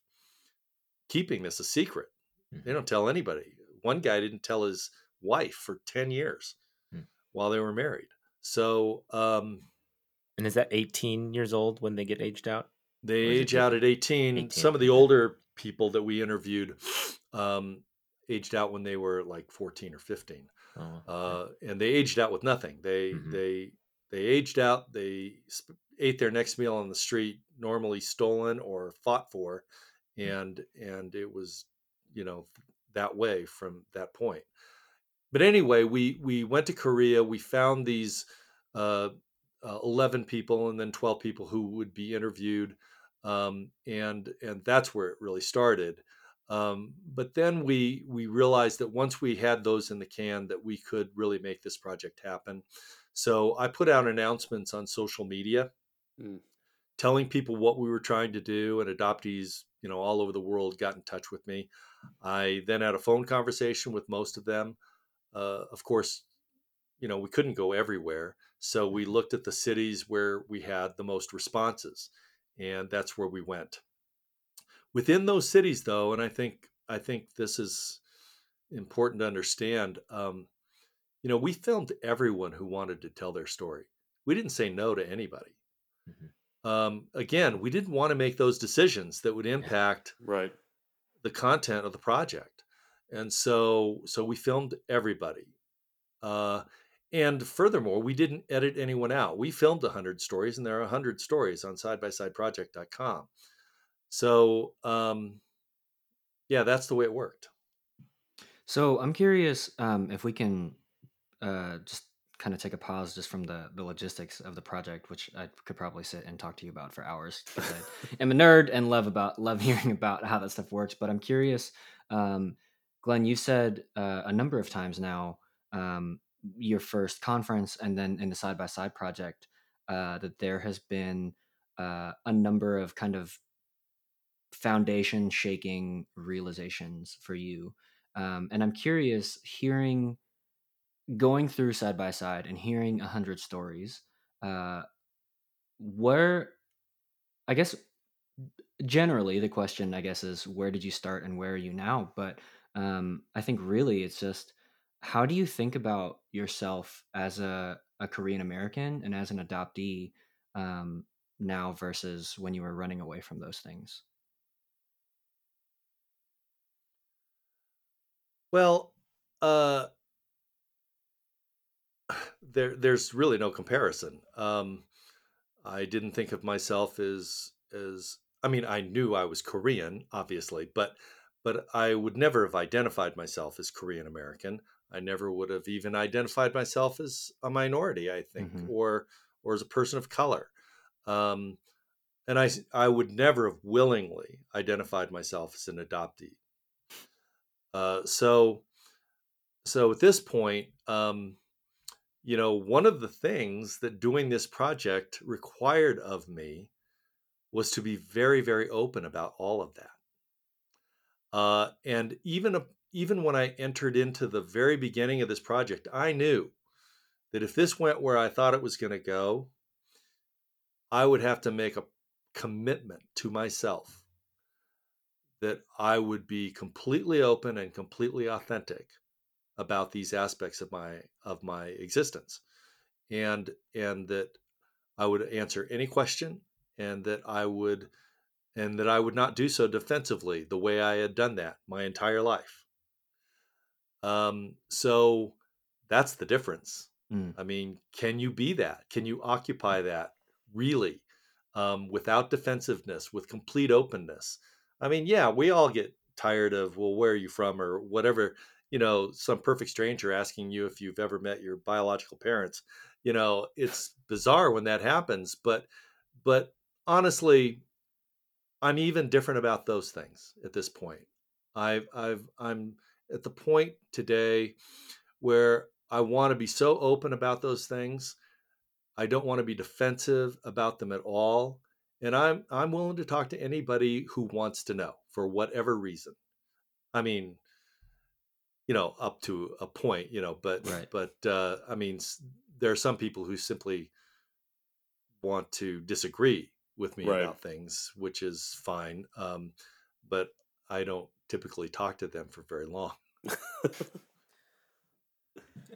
keeping this a secret. They hmm don't tell anybody. One guy didn't tell his wife for 10 years Hmm. while they were married. So um, And is that 18 years old when they get aged out? they Or is it age out at 18. 18? Some of the older people that we interviewed um, aged out when they were like 14 or 15. Oh, okay. Uh, and they aged out with nothing. They Mhm. they they aged out. They sp- ate their next meal on the street, normally stolen or fought for, and and it was, you know, that way from that point. But anyway, we we went to Korea. We found these uh, uh, eleven people and then twelve people who would be interviewed, um, and and that's where it really started. Um, but then we we realized that once we had those in the can, that we could really make this project happen. So I put out announcements on social media, Mm. telling people what we were trying to do, and adoptees, you know, all over the world got in touch with me. I then had a phone conversation with most of them. Uh, of course, you know, we couldn't go everywhere, so we looked at the cities where we had the most responses, and that's where we went within those cities though and i think i think this is important to understand um, you know we filmed everyone who wanted to tell their story we didn't say no to anybody. Mhm. Um, again, we didn't want to make those decisions that would impact Right. The content of the project, and so so we filmed everybody. Uh, and furthermore, we didn't edit anyone out. We filmed 100 stories, and there are 100 stories on sidebysideproject.com. So, um, yeah, that's the way it worked. So I'm curious um, if we can uh, just kind of take a pause just from the the logistics of the project, which I could probably sit and talk to you about for hours I am a nerd and love about love hearing about how that stuff works. But I'm curious, um, Glenn, you said uh, a number of times now um, your first conference and then in the side by side project uh, that there has been uh, a number of kind of foundation shaking realizations for you. Um, and I'm curious, hearing, going through side by side and hearing a hundred stories, uh, where, I guess, generally the question, I guess, is where did you start and where are you now? But um, I think really it's just how do you think about yourself as a, a Korean American and as an adoptee um, now versus when you were running away from those things? Well, uh, there there's really no comparison. Um, I didn't think of myself as as I mean, I knew I was Korean, obviously, but but I would never have identified myself as Korean American. I never would have even identified myself as a minority, I think, Mhm. or or as a person of color. Um, and I would never have willingly identified myself as an adoptee. Uh, so so at this point, um, you know, one of the things that doing this project required of me was to be very, very open about all of that. Uh, and even even when I entered into the very beginning of this project, I knew that if this went where I thought it was going to go, I would have to make a commitment to myself that I would be completely open and completely authentic about these aspects of my of my existence and and that I would answer any question and that I would and that I would not do so defensively the way I had done that my entire life. Um, so that's the difference. Mm. I mean, can you be that? Can you occupy that really um, without defensiveness, with complete openness? I mean, yeah, we all get tired of, well, where are you from or whatever, you know, some perfect stranger asking you if you've ever met your biological parents. You know, it's bizarre when that happens, but but honestly, I'm even different about those things at this point. I've I've I'm at the point today where I want to be so open about those things. I don't want to be defensive about them at all. And I'm I'm willing to talk to anybody who wants to know for whatever reason. I mean, you know, up to a point, you know, but Right. but uh, I mean, there are some people who simply want to disagree with me Right. about things, which is fine. Um, but I don't typically talk to them for very long.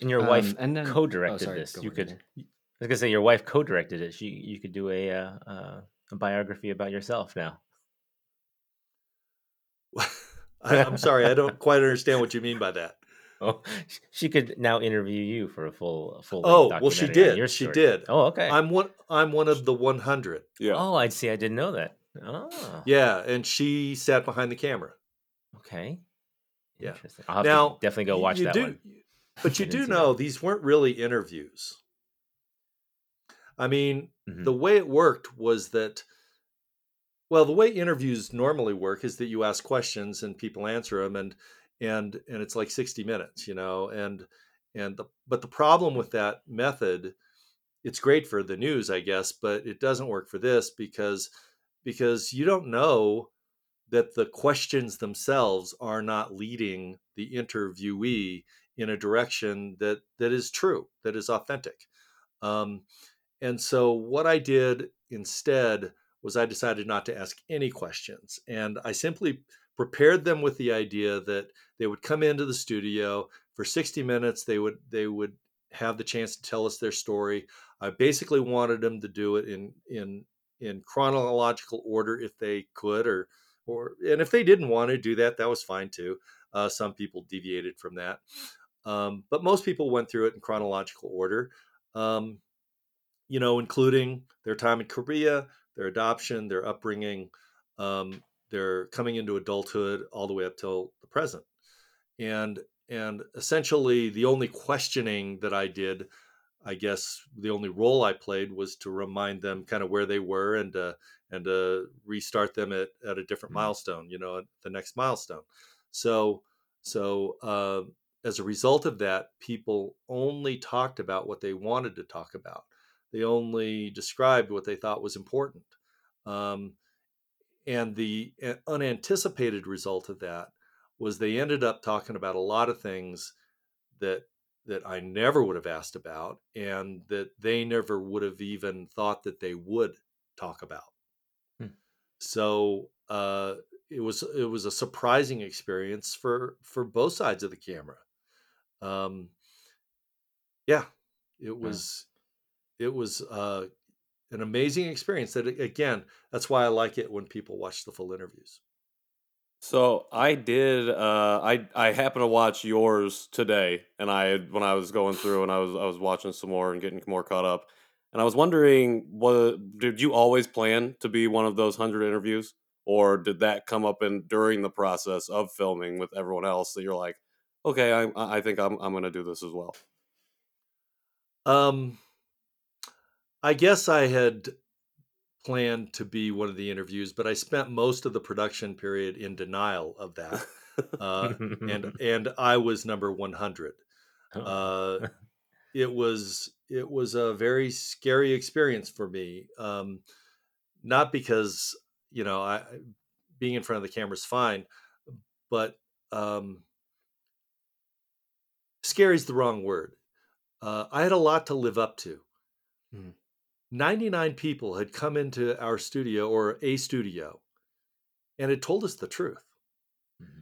And your wife Um, and then- oh, co-directed sorry, this. You could. Ian. I was gonna say your wife co-directed it. She, you could do a uh, uh, a biography about yourself now. I, I'm sorry, I don't quite understand what you mean by that. Oh, she could now interview you for a full a full. Oh, length well, she did. She did. Oh, okay. I'm one. I'm one of the 100. Yeah. Oh, I see. I didn't know that. Oh, Yeah, and she sat behind the camera. okay. Yeah. Interesting. I'll have now, to definitely go watch you that do, one. But you do know that. these weren't really interviews. I mean, Mhm. the way it worked was that, well, the way interviews normally work is that you ask questions and people answer them, and and and it's like sixty minutes, you know, and and the but the problem with that method, it's great for the news, I guess, but it doesn't work for this because because you don't know that the questions themselves are not leading the interviewee in a direction that that is true, that is authentic. Um, and so what I did instead was I decided not to ask any questions, and I simply prepared them with the idea that they would come into the studio for 60 minutes. They would they would have the chance to tell us their story. I basically wanted them to do it in in in chronological order if they could, or or and if they didn't want to do that, that was fine too. Uh, some people deviated from that, um, but most people went through it in chronological order. Um, you know, including their time in Korea, their adoption, their upbringing, um, their coming into adulthood, all the way up till the present. And and essentially, the only questioning that I did, I guess, the only role I played was to remind them kind of where they were and uh, and uh, restart them at, at a different mm-hmm. milestone. You know, at the next milestone. So so uh, as a result of that, people only talked about what they wanted to talk about they only described what they thought was important. Um, and the uh, unanticipated result of that was they ended up talking about a lot of things that that I never would have asked about and that they never would have even thought that they would talk about. Hmm. So uh, it was it was a surprising experience for for both sides of the camera. Um, yeah, it was it was uh, an amazing experience. That again, that's why I like it when people watch the full interviews. So I did. Uh, I I happened to watch yours today, and I when I was going through and I was I was watching some more and getting more caught up, and I was wondering, what did you always plan to be one of those hundred interviews, or did that come up in during the process of filming with everyone else that you're like, okay, I I think I'm I'm going to do this as well. Um, I guess I had planned to be one of the interviews, but I spent most of the production period in denial of that, uh, and and I was number one hundred. Uh, it was it was a very scary experience for me. Um, not because you know I being in front of the camera is fine, but um, scary is the wrong word. Uh, I had a lot to live up to. Mm. 99 people had come into our studio or a studio and had told us the truth. Mm-hmm.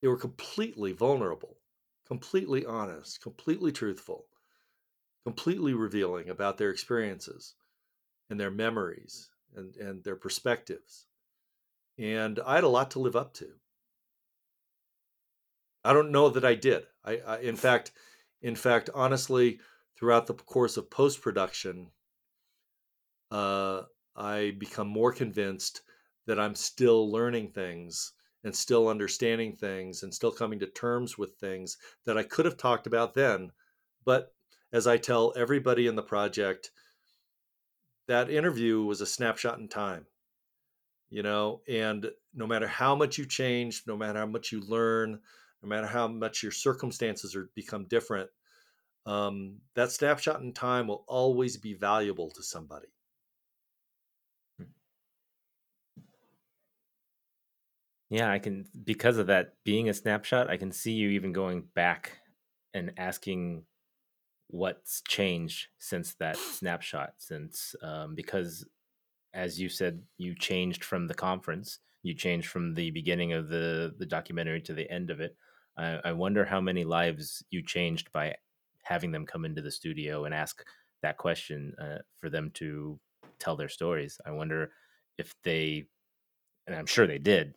They were completely vulnerable, completely honest, completely truthful, completely revealing about their experiences and their memories and, and their perspectives. And I had a lot to live up to. I don't know that I did. I, I in fact, in fact, honestly, throughout the course of post production, uh, I become more convinced that I'm still learning things and still understanding things and still coming to terms with things that I could have talked about then. But as I tell everybody in the project, that interview was a snapshot in time, you know, and no matter how much you change, no matter how much you learn, no matter how much your circumstances are become different, um, that snapshot in time will always be valuable to somebody. Hmm. Yeah, I can because of that being a snapshot, I can see you even going back and asking what's changed since that snapshot since um, because as you said you changed from the conference you changed from the beginning of the the documentary to the end of it I, I wonder how many lives you changed by having them come into the studio and ask that question uh, for them to tell their stories. I wonder if they, and I'm sure they did,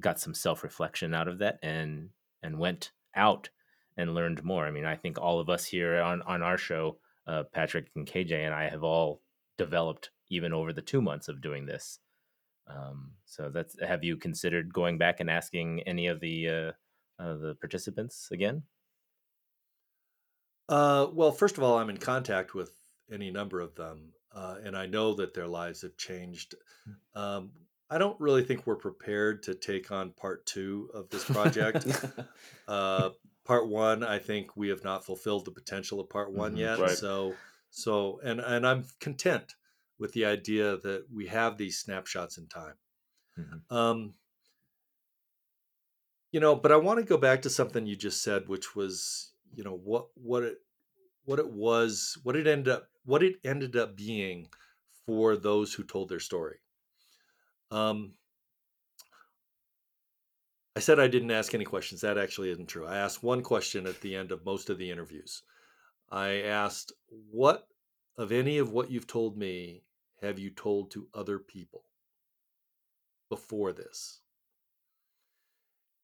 got some self reflection out of that and and went out and learned more. I mean, I think all of us here on on our show, uh, Patrick and KJ and I have all developed even over the two months of doing this. Um, so that's have you considered going back and asking any of the uh, uh, the participants again? Uh, well, first of all, I'm in contact with any number of them, uh, and I know that their lives have changed. Hmm. Um, I don't really think we're prepared to take on part two of this project. uh, part one, I think we have not fulfilled the potential of part one mm-hmm, yet. Right. So, so, and and I'm content with the idea that we have these snapshots in time. Mm-hmm. Um, you know, but I want to go back to something you just said, which was you know what what it what it was what it ended up what it ended up being for those who told their story. Um i said i didn't ask any questions. That actually isn't true. I asked one question at the end of most of the interviews. I asked, What of any of what you've told me have you told to other people before this?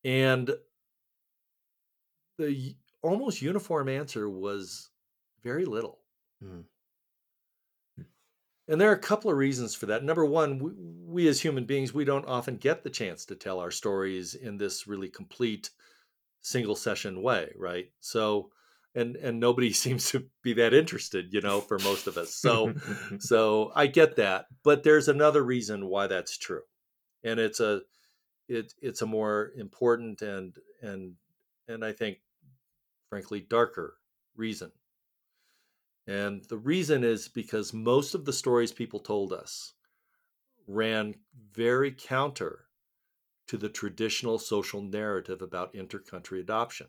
And the almost uniform answer was very little. Mm. And there are a couple of reasons for that. Number one, we, we, as human beings, we don't often get the chance to tell our stories in this really complete single session way, right? So, and and nobody seems to be that interested, you know, for most of us. So, so I get that, but there's another reason why that's true, and it's a it it's a more important and and and I think, frankly, darker reason. And the reason is because most of the stories people told us ran very counter to the traditional social narrative about intercountry adoption.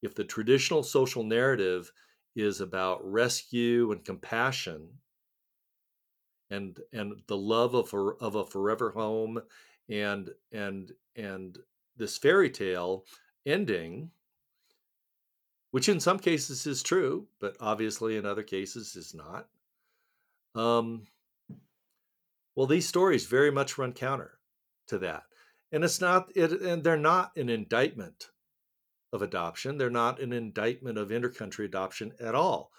If the traditional social narrative is about rescue and compassion and and the love of a, of a forever home and and and this fairy tale ending which in some cases is true, but obviously in other cases is not. Um, well, these stories very much run counter to that, and it's not. It, and they're not an indictment of adoption. They're not an indictment of intercountry adoption at all.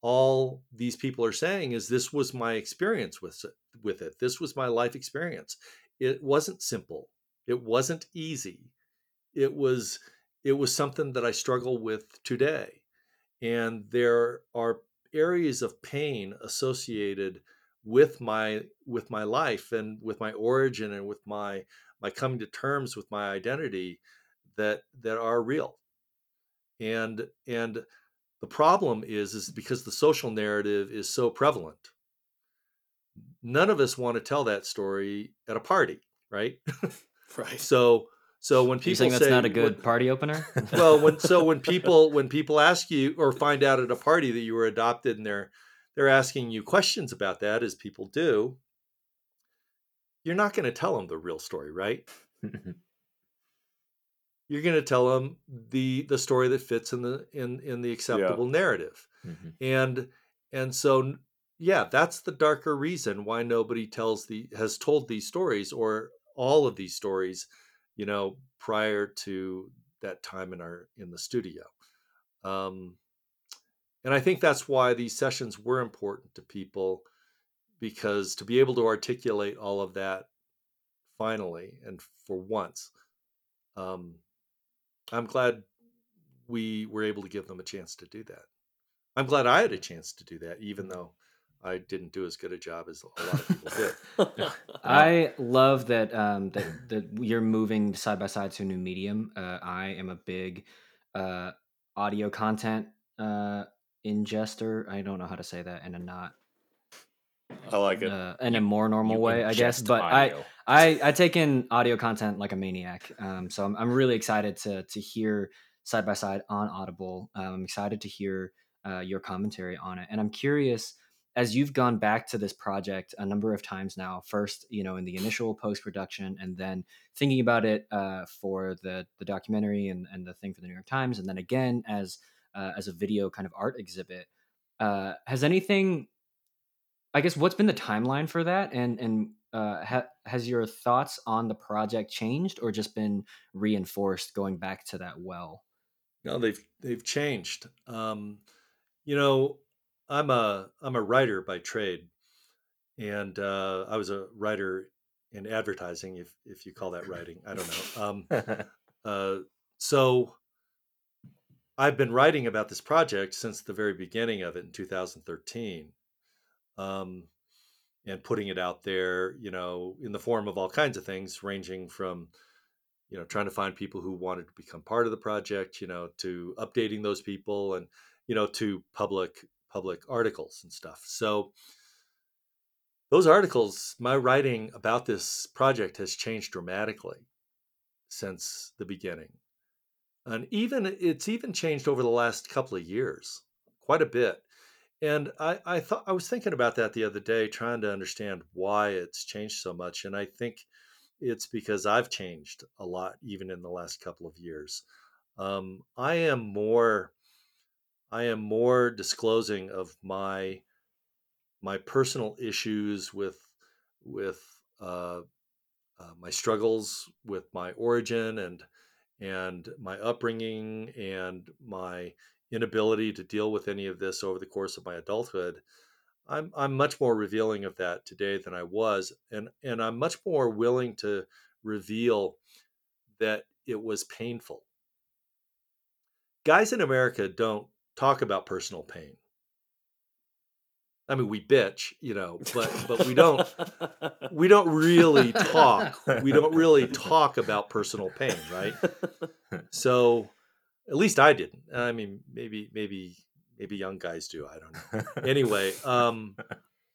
All these people are saying is this was my experience with it, with it. This was my life experience. It wasn't simple. It wasn't easy. It was it was something that I struggle with today. And there are areas of pain associated with my with my life and with my origin and with my my coming to terms with my identity that that are real. And and the problem is is because the social narrative is so prevalent. None of us want to tell that story at a party, right? Right. so so when people you saying say that's not a good when- party opener? well, when so when people when people ask you or find out at a party that you were adopted and they're they're asking you questions about that, as people do, you're not going to tell them the real story, right? You're going to tell them the the story that fits in the in in the acceptable narrative, Mhm. and and so yeah, that's the darker reason why nobody tells the has told these stories or all of these stories you know, prior to that time in our in the studio. Um, and I think that's why these sessions were important to people because to be able to articulate all of that finally and for once, um, I'm glad we were able to give them a chance to do that. I'm glad I had a chance to do that, even though I didn't do as good a job as a lot of people did. I love that um, that that you're moving side by side to a new medium. Uh, I am a big uh, audio content uh, ingester. I don't know how to say that in a not I like it. uh, in a more normal You way, I guess. ingest But I. I I take in audio content like a maniac. Um, so I'm I'm really excited to to hear side by side on Audible. Um, I'm excited to hear uh, your commentary on it, and I'm curious as you've gone back to this project a number of times now. First, you know, in the initial post production, and then thinking about it uh, for the the documentary and and the thing for the New York Times, and then again as uh, as a video kind of art exhibit. Uh, has anything I guess what's been the timeline for that, and and uh, ha- has your thoughts on the project changed, or just been reinforced going back to that well? No, they've they've changed. Um, you know, I'm a I'm a writer by trade, and uh, I was a writer in advertising, if if you call that writing. I don't know. Um, uh, so I've been writing about this project since the very beginning of it in 2013, um, and putting it out there, you know, in the form of all kinds of things, ranging from you know trying to find people who wanted to become part of the project, you know, to updating those people, and you know, to public public articles and stuff. So those articles, my writing about this project has changed dramatically since the beginning. And even it's even changed over the last couple of years quite a bit. And I, I thought i was thinking about that the other day trying to understand why it's changed so much. And i think it's because i've changed a lot even in the last couple of years. Um, i am more I am more disclosing of my my personal issues with with uh, uh, my struggles with my origin and and my upbringing and my inability to deal with any of this over the course of my adulthood. I'm I'm much more revealing of that today than I was, and and I'm much more willing to reveal that it was painful. Guys in America don't talk about personal pain. I mean, we bitch, you know, but but we don't we don't really talk. We don't really talk about personal pain, right? So, at least I didn't. I mean, maybe maybe maybe young guys do. I don't know. Anyway, um,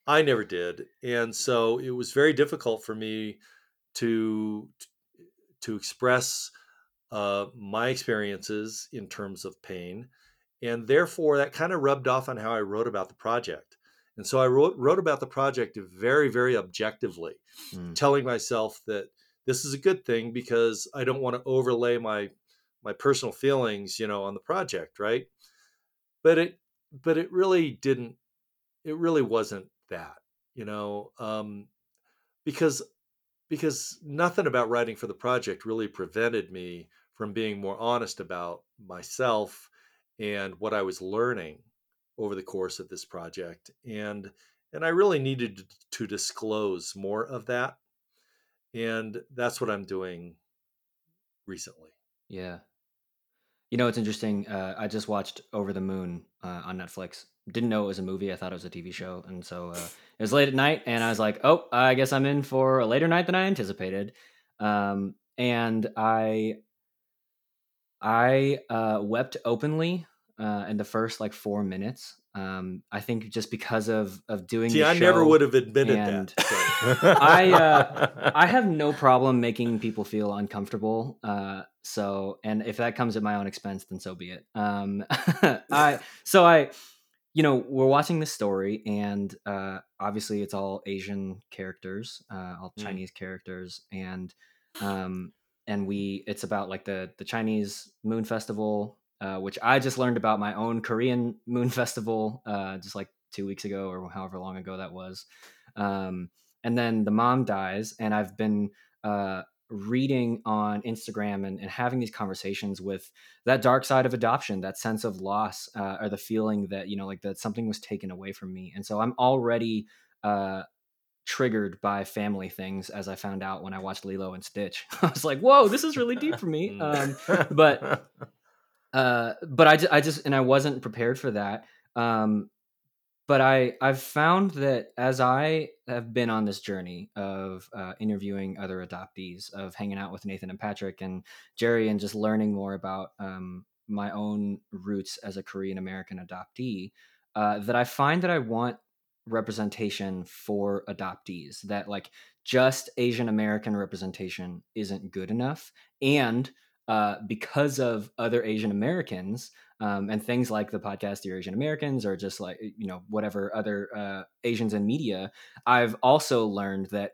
I never did, and so it was very difficult for me to to express uh, my experiences in terms of pain, and therefore that kind of rubbed off on how I wrote about the project. And so I wrote, wrote about the project very, very objectively, mm. telling myself that this is a good thing because I don't want to overlay my my personal feelings, you know, on the project, right? But it but it really didn't it really wasn't that, you know, um, because because nothing about writing for the project really prevented me from being more honest about myself and what I was learning over the course of this project and and I really needed to disclose more of that and that's what I'm doing recently. Yeah. You know, it's interesting. Uh, I just watched Over the Moon uh, on Netflix. Didn't know it was a movie. I thought it was a TV show, and so uh, it was late at night, and I was like, "Oh, I guess I'm in for a later night than I anticipated." Um, and I, I uh, wept openly uh, in the first like four minutes. Um, I think just because of of doing. See, I never would have admitted that. So. I uh, I have no problem making people feel uncomfortable. Uh, so, and if that comes at my own expense, then so be it. Um, I so I, you know, we're watching this story, and uh, obviously it's all Asian characters, uh, all mm. Chinese characters, and um, and we it's about like the the Chinese Moon Festival uh, which I just learned about my own Korean Moon Festival uh, just like two weeks ago or however long ago that was. Um, and then the mom dies, and I've been uh, reading on Instagram and, and, having these conversations with that dark side of adoption, that sense of loss, uh, or the feeling that you know, like that something was taken away from me. And so I'm already uh, triggered by family things as I found out when I watched Lilo and Stitch. I was like, whoa, this is really deep for me. Um, but uh, but I, I just and I wasn't prepared for that. Um, but I I've found that as I have been on this journey of uh, interviewing other adoptees, of hanging out with Nathan and Patrick and Jerry, and just learning more about um, my own roots as a Korean American adoptee, uh, that I find that I want representation for adoptees. That like just Asian American representation isn't good enough, and uh, because of other Asian Americans um, and things like the podcast Dear Asian Americans or just like you know whatever other uh, Asians in media, I've also learned that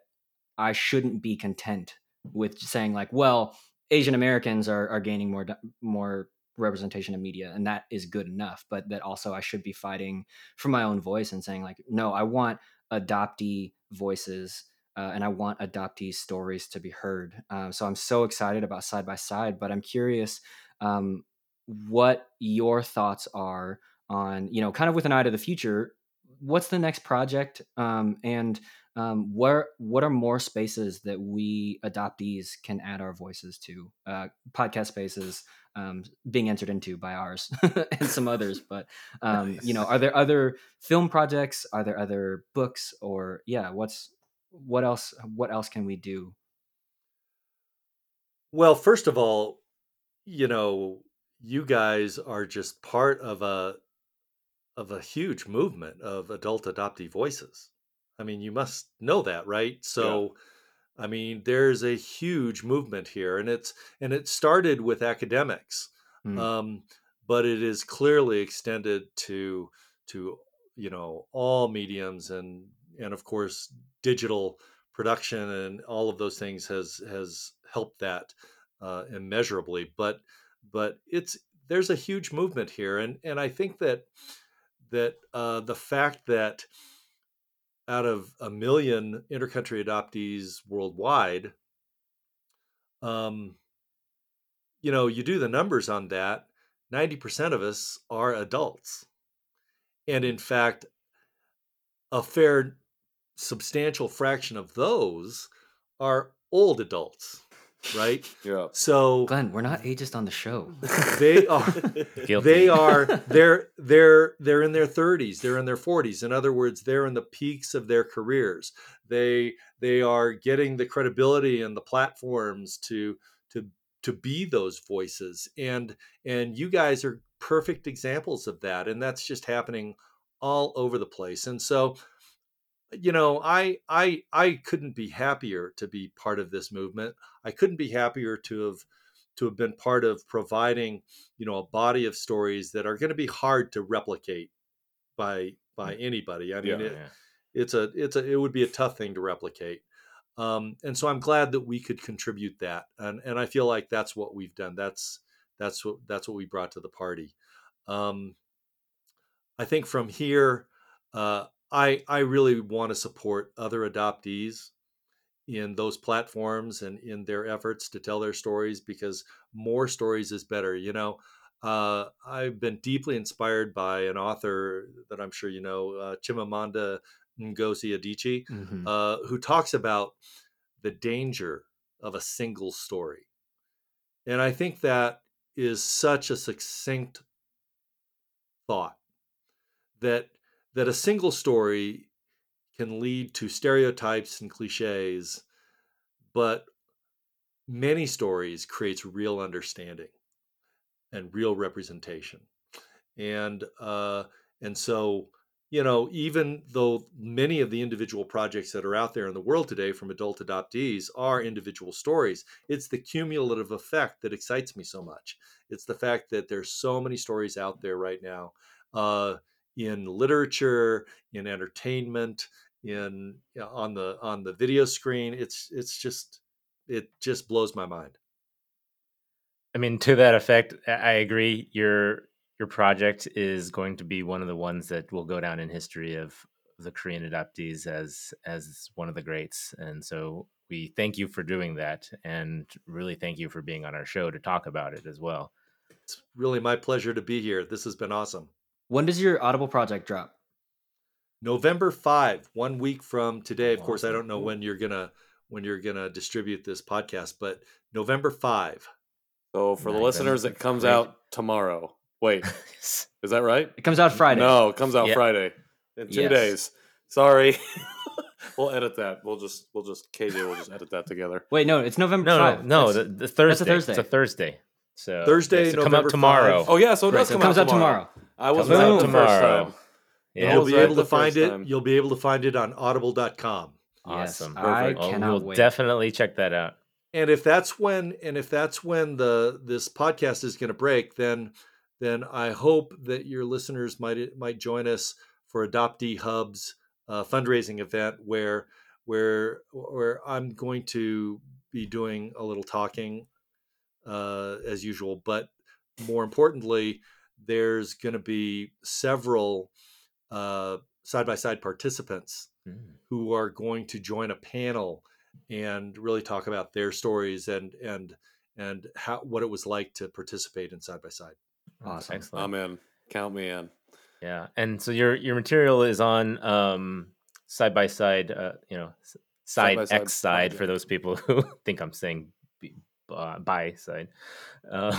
I shouldn't be content with saying like, well, Asian Americans are are gaining more more representation in media and that is good enough but that also i should be fighting for my own voice and saying like no i want adoptee voices uh, and I want adoptee stories to be heard. Um, so I'm so excited about side by side, but I'm curious um, what your thoughts are on, you know, kind of with an eye to the future. What's the next project, um, and um, where what are more spaces that we adoptees can add our voices to? Uh, podcast spaces um, being entered into by ours and some others, but um, nice. you know, are there other film projects? Are there other books, or yeah, what's what else what else can we do well first of all you know you guys are just part of a of a huge movement of adult adoptee voices i mean you must know that right so yeah. i mean there's a huge movement here and it's and it started with academics mm. um, but it is clearly extended to to you know all mediums and and of course digital production and all of those things has has helped that uh, immeasurably. But but it's there's a huge movement here, and and I think that that uh, the fact that out of a million intercountry adoptees worldwide, um, you know, you do the numbers on that, 90% of us are adults. And in fact, a fair substantial fraction of those are old adults, right? Yeah. So Glenn, we're not ageist on the show. they are Guilty. they are they're they're they're in their 30s they're in their 40s in other words they're in the peaks of their careers they they are getting the credibility and the platforms to to to be those voices and and you guys are perfect examples of that and that's just happening all over the place and so you know i i i couldn't be happier to be part of this movement. I couldn't be happier to have to have been part of providing you know a body of stories that are going to be hard to replicate by by anybody. I mean Yeah. it, Yeah. it's a it's a it would be a tough thing to replicate. Um, and so i'm glad that we could contribute that and and i feel like that's what we've done. That's that's what that's what we brought to the party. Um, i think from here uh, i i really want to support other adoptees in those platforms and in their efforts to tell their stories because more stories is better you know uh, i've been deeply inspired by an author that i'm sure you know uh, chimamanda ngozi adichie Mhm. uh, who talks about the danger of a single story. And I think that is such a succinct thought that that a single story can lead to stereotypes and cliches, but many stories creates real understanding and real representation. And uh, and so you know, even though many of the individual projects that are out there in the world today from adult adoptees are individual stories, it's the cumulative effect that excites me so much. It's the fact that there's so many stories out there right now uh, in literature, in entertainment, in on the on the video screen. It's it's just it just blows my mind. I mean, to that effect, I agree. Your your project is going to be one of the ones that will go down in history of the Korean adoptees as as one of the greats. And so we thank you for doing that, and really thank you for being on our show to talk about it as well. It's really my pleasure to be here. This has been awesome. When does your Audible project drop? November 5, one week from today. Of course, I don't know when you're gonna when you're gonna distribute this podcast, but November 5. So for the listeners, it comes Great. out tomorrow. Wait, is that right? It comes out Friday. No, it comes out Yeah. Friday in two Yes. days. Sorry. we'll edit that. We'll just we'll just KJ We'll just edit that together. Wait, no, it's November No, 5. no, no, the, the Thursday. Thursday. It's a Thursday. So Thursday, yes, to come November out tomorrow. 5. Oh yeah, so it right, does so it come comes out out tomorrow. I was Comes right out the first tomorrow. time. Yeah. You'll be right able to find first it. time. You'll be able to find it on audible.com. Yes, Awesome. I Perfect. Oh, we'll wait. definitely check that out. And if that's when and if that's when the this podcast is going to break, then then I hope that your listeners might might join us for Adoptee Hubs uh, fundraising event where where where I'm going to be doing a little talking uh, as usual, but more importantly, there's going to be several side by side participants Mm. who are going to join a panel and really talk about their stories and and and how what it was like to participate in side by side. Awesome. Excellent. I'm in. Count me in. Yeah, and so your your material is on um side by side, uh, you know, side Side-by-side X side for those people who think I'm saying b- uh, by side, uh,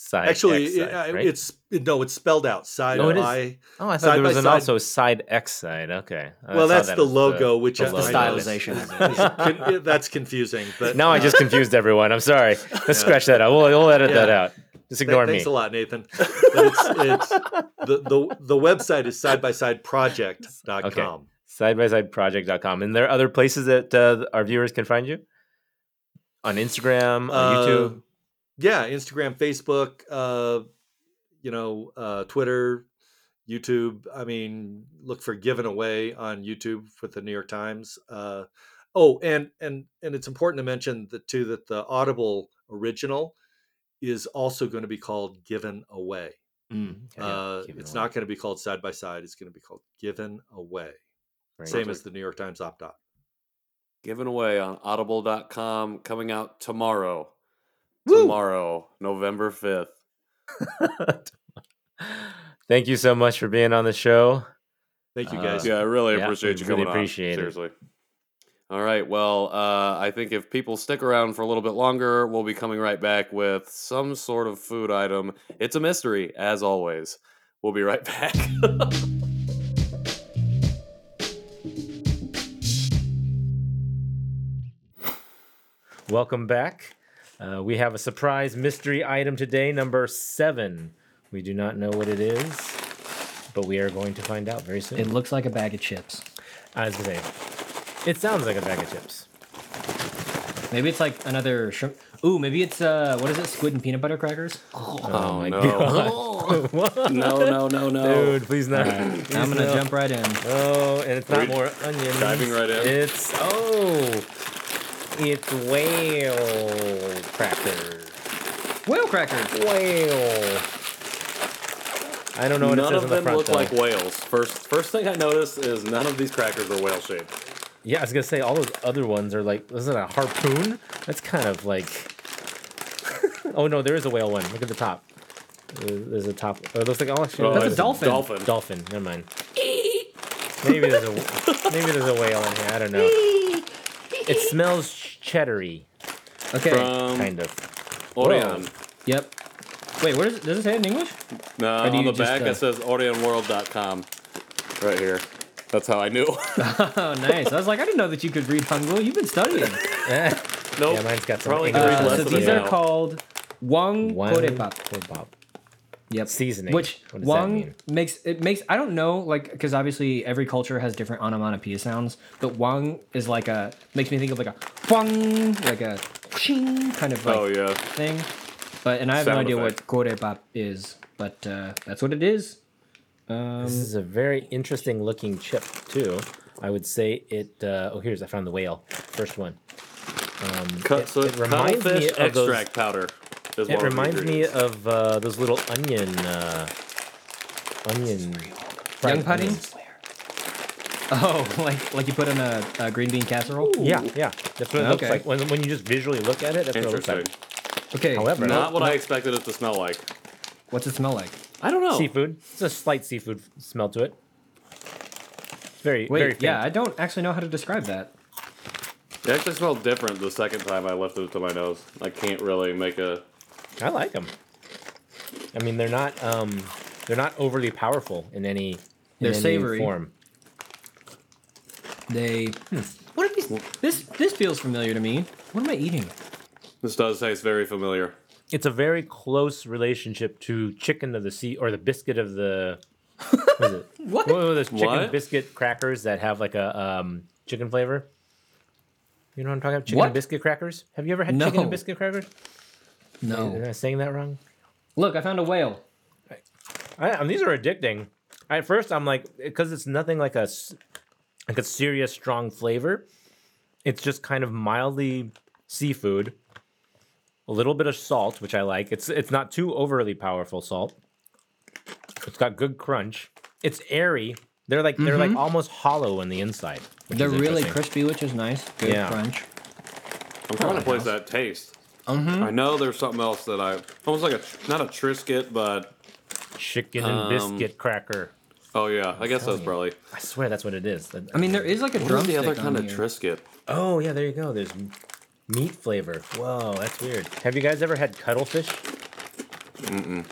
side. Actually, X side, uh, right? it's no, it's spelled out side Oh, it is? by. oh, I thought side there was an side. also side X side. Okay, I Well, that's that the as logo, which the is the logo. stylization. is that's confusing. But Now I just confused everyone. I'm sorry. Let's Yeah. scratch that out. We'll, we'll edit that out. Just th- ignore me. thanks a lot, Nathan. But it's, it's the, the the website is side by side project.com. Okay. Sidebysideproject.com. And there are other places that uh, our viewers can find you? On Instagram, on Uh, YouTube? Yeah, Instagram, Facebook, uh, you know, uh, Twitter, YouTube. I mean, look for Given Away on YouTube with the New York Times. Uh, oh, and and and it's important to mention that too that the Audible original is also going to be called Given Away. Mm. Yeah, uh, give it it's away. not going to be called Side by Side. It's going to be called Given Away. Right. Same as the New York Times Op-Doc. Given away on audible.com coming out tomorrow. Tomorrow, November 5th. Thank you so much for being on the show. Thank you Uh, guys. Yeah, I really Yeah, appreciate you really coming appreciate on. Seriously. All right. Well, uh, I think if people stick around for a little bit longer, we'll be coming right back with some sort of food item. It's a mystery, as always. We'll be right back. Welcome back. Uh, we have a surprise mystery item today, number seven. We do not know what it is, but we are going to find out very soon. It looks like a bag of chips. I was gonna say, it sounds like a bag of chips. Maybe it's like another shrimp. Ooh, maybe it's uh, what is it? Squid and peanut butter crackers. oh, my no. God. What? no, no, no, no. Dude, please not. Please I'm gonna no. jump right in. Oh, and it's not more onions. diving right in? It's oh, it's whale crackers. Whale crackers. Whale. I don't know what none it says of on the them front look though. like whales. First, first thing I noticed is none of these crackers are whale shaped. Yeah, I was gonna say all those other ones are like, is it a harpoon? That's kind of like. oh no, there is a whale one. Look at the top. There's there's a top. Oh, it looks like oh, actually, Oh, That's a dolphin. Dolphin. Dolphin. Never mind. Maybe there's a maybe there's a whale in here. I don't know. It smells cheddary, Okay. From kind of. Orion. yep. Wait, where does it, does it say it in English? No, on the just, back uh, it says OrionWorld.com. Right here. That's how I knew. Oh, nice. I was like, I didn't know that you could read Hangul. You've been studying. Nope. Yeah, mine's got some Probably English can read Uh, less so than these are know. called Wang One Korepap. Korepap. Yep. Seasoning. Which What Wang makes it makes I don't know like because obviously every culture has different onomatopoeia sounds, but Wang is like a makes me think of like a Wang like a ching kind of like oh, yeah. thing. But and I have no idea effect. what korepap is, but uh, that's what it is. Um, This is a very interesting looking chip too. I would say it. Uh, oh, here's I found the whale. First one. Um, Cut, it, so it reminds me cuttlefish of those. extract powder. Is It one of the reminds me of uh, those little onion, uh, onion. Young putty? onions. oh, like like you put in a, a green bean casserole. Yeah, yeah. That's what it looks like when, when you just visually look at it. That's what it looks Interesting. like. Okay. However, Not what I expected it to smell like. what's it smell like? I don't know. seafood. It's a slight seafood smell to it. Very, Wait, very faint. yeah, I don't actually know how to describe that. It actually smelled different the second time I lifted it to my nose. I can't really make a. I like them. I mean, they're not um, they're not overly powerful in any. In They're any savory. form. They. Hmm. What are these? This this feels familiar to me. What am I eating? This does taste very familiar. It's a very close relationship to chicken of the sea or the biscuit of the. What is it? What? What are those chicken What? biscuit crackers that have like a um, chicken flavor? You know what I'm talking about? Chicken What? and biscuit crackers. Have you ever had chicken and biscuit crackers? Am I saying that wrong? Look, I found a whale. I, I mean, these are addicting. At first, I'm like, because it's nothing like a s- like a serious strong flavor. It's just kind of mildly seafood, a little bit of salt, which I like. It's it's not too overly powerful salt. It's got good crunch. It's airy. They're like they're like mm-hmm. almost hollow on the inside. which They're is really interesting. crispy, which is nice. Good Yeah. crunch. I'm trying to place that taste. Mm-hmm. I know there's something else that I almost like a not a Triscuit, but Chicken and Um, biscuit cracker. oh yeah, I guess that's probably. I swear that's what it is. I mean, there is like a What is drumstick the other kind on of here. Triscuit? Oh yeah, there you go. There's meat flavor. Whoa, that's weird. Have you guys ever had cuttlefish? Mm-mm.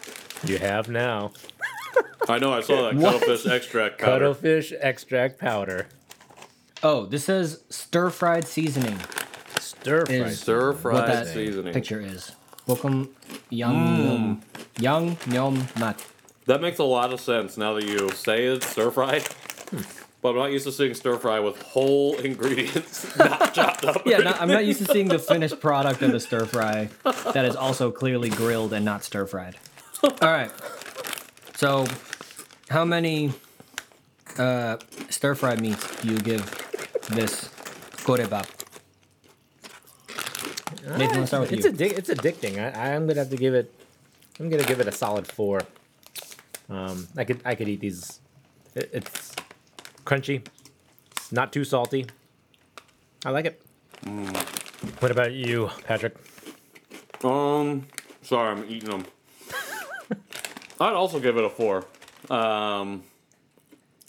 You have now. I know I saw that What? cuttlefish extract powder. Cuttlefish extract powder. Oh, this says stir fried seasoning. Stir fry. Is- Stir What fried that seasoning. picture is. Welcome, young, young, young, mat. That makes a lot of sense now that you say it, stir fried. Hmm. But I'm not used to seeing stir fry with whole ingredients not chopped up. Yeah, not, I'm not used to seeing the finished product of the stir fry that is also clearly grilled and not stir fried. All right. So, how many uh, stir fry meats do you give this korebab? Nathan, let's start with it's you. addic- it's addicting. I, I'm gonna have to give it. I'm gonna give it a solid four. Um, I could I could eat these. It, it's crunchy. It's not too salty. I like it. What about you, Patrick? Um, sorry, I'm eating them. I'd also give it a four. Um,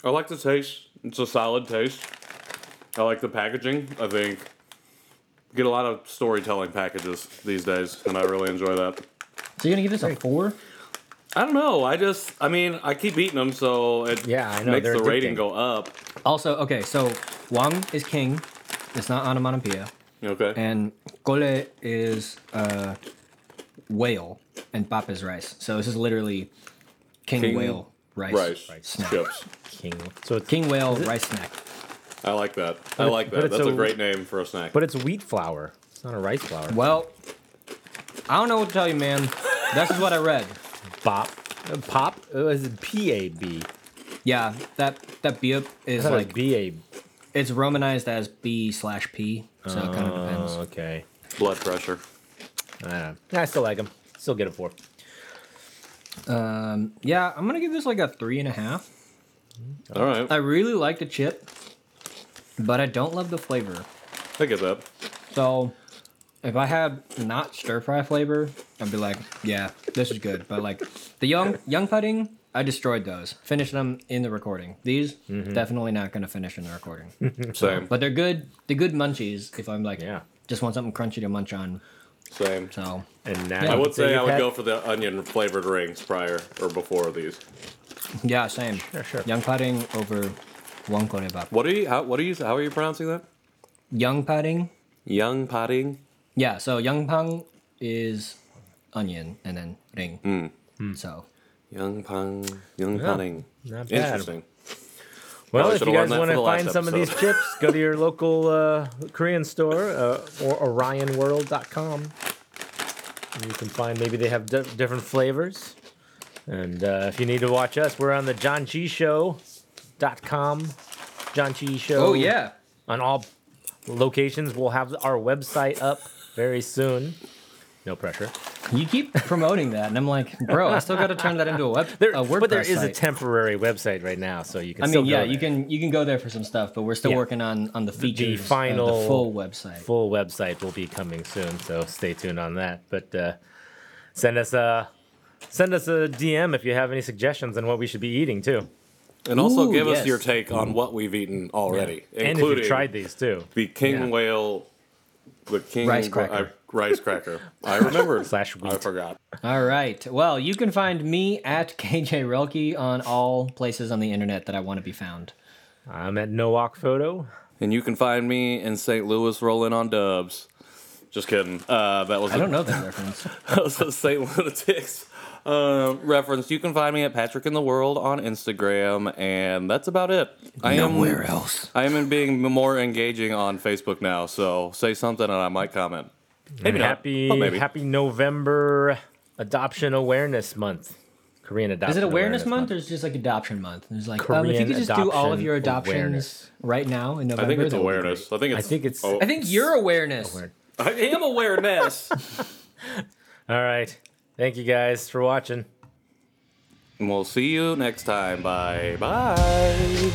I like the taste. It's a solid taste. I like the packaging. I think get a lot of storytelling packages these days, and I really enjoy that. So you're gonna give this a four? I don't know. I just, I mean, I keep eating them, so it Yeah, I know, makes they're the rating addicting. go up. Also, okay, so Wang is king. It's not onomatopoeia. Okay. And Kole is uh, whale, and Pap is rice. So this is literally king, King whale rice, rice, snack. chips. King. So it's King whale rice snack. I like that. I it- like that. That's a a- great name for a snack. but it's wheat flour. It's not a rice flour. Well, I don't know what to tell you, man. this is what I read. Bop. Uh, pop. Uh, is it P A B? Yeah, that that biup I is thought it was like B A. it's romanized as B slash P, so it kind of depends. Oh, okay. Blood pressure. I don't know. Yeah, I still like them. Still get a four. Um, yeah, I'm gonna give this like a three and a half. All right. I really like the chip, but I don't love the flavor. I get that. So if I had not stir fry flavor, I'd be like, yeah, this is good. But like the young young pudding, I destroyed those. Finished them in the recording. These mm-hmm. definitely not gonna finish in the recording. Same. but they're good. They're good munchies. If I'm like, Yeah. just want something crunchy to munch on. Same. So And now Yeah. I would say your I would pet- go for the onion flavored rings prior or before these. yeah, same. Sure, sure. Young pudding over one korebap. What are you? How, what are you? How are you pronouncing that? Young padding. Young potting. Yeah. So young pang is onion and then ring. So Young pang. Young Yeah, potting. not bad. Interesting. Well, if you guys want to the last find some of these chips, go to your local uh, Korean store uh, or orionworld.com. You can find maybe they have di- different flavors. And uh, if you need to watch us, we're on the janchishow.com. John Chi Show. Oh yeah. On all locations. We'll have our website up very soon. No pressure. You keep promoting that, and I'm like, bro, I still got to turn that into a web, There, a WordPress but there is a temporary website right now, so you can. I still mean, go yeah, you can you can go there for some stuff, but we're still Yeah. working on on the features, of final- the full website. full website will be coming soon, so stay tuned on that. But uh, send us a send us a DM if you have any suggestions on what we should be eating too, And also Ooh, give us your take on what we've eaten already, and if including you've tried these too. the king Yeah. whale, the king Rice cracker. I- rice cracker. I remember. Slash I forgot. All right. Well, you can find me at KJ Relke on all places on the internet that I want to be found. I'm at Nowack Photo. And you can find me in St. Louis rolling on dubs. Just kidding. Uh, that was I a- don't know that reference. that was a St. Lunatics uh, reference. You can find me at Patrick in the World on Instagram, and that's about it. I am else. I am being more engaging on Facebook now, so say something and I might comment. Maybe happy but maybe. Happy November Adoption Awareness Month. Korean Adoption Is it Awareness Month or is it just like Adoption Month? There's like, um, if you could just do all of your adoptions Awareness. right now in November. I think it's that would be awareness. I think it's. I it's. think it's- oh. I think your awareness. Aware- I am awareness. All right. Thank you guys for watching. and we'll see you next time. Bye bye.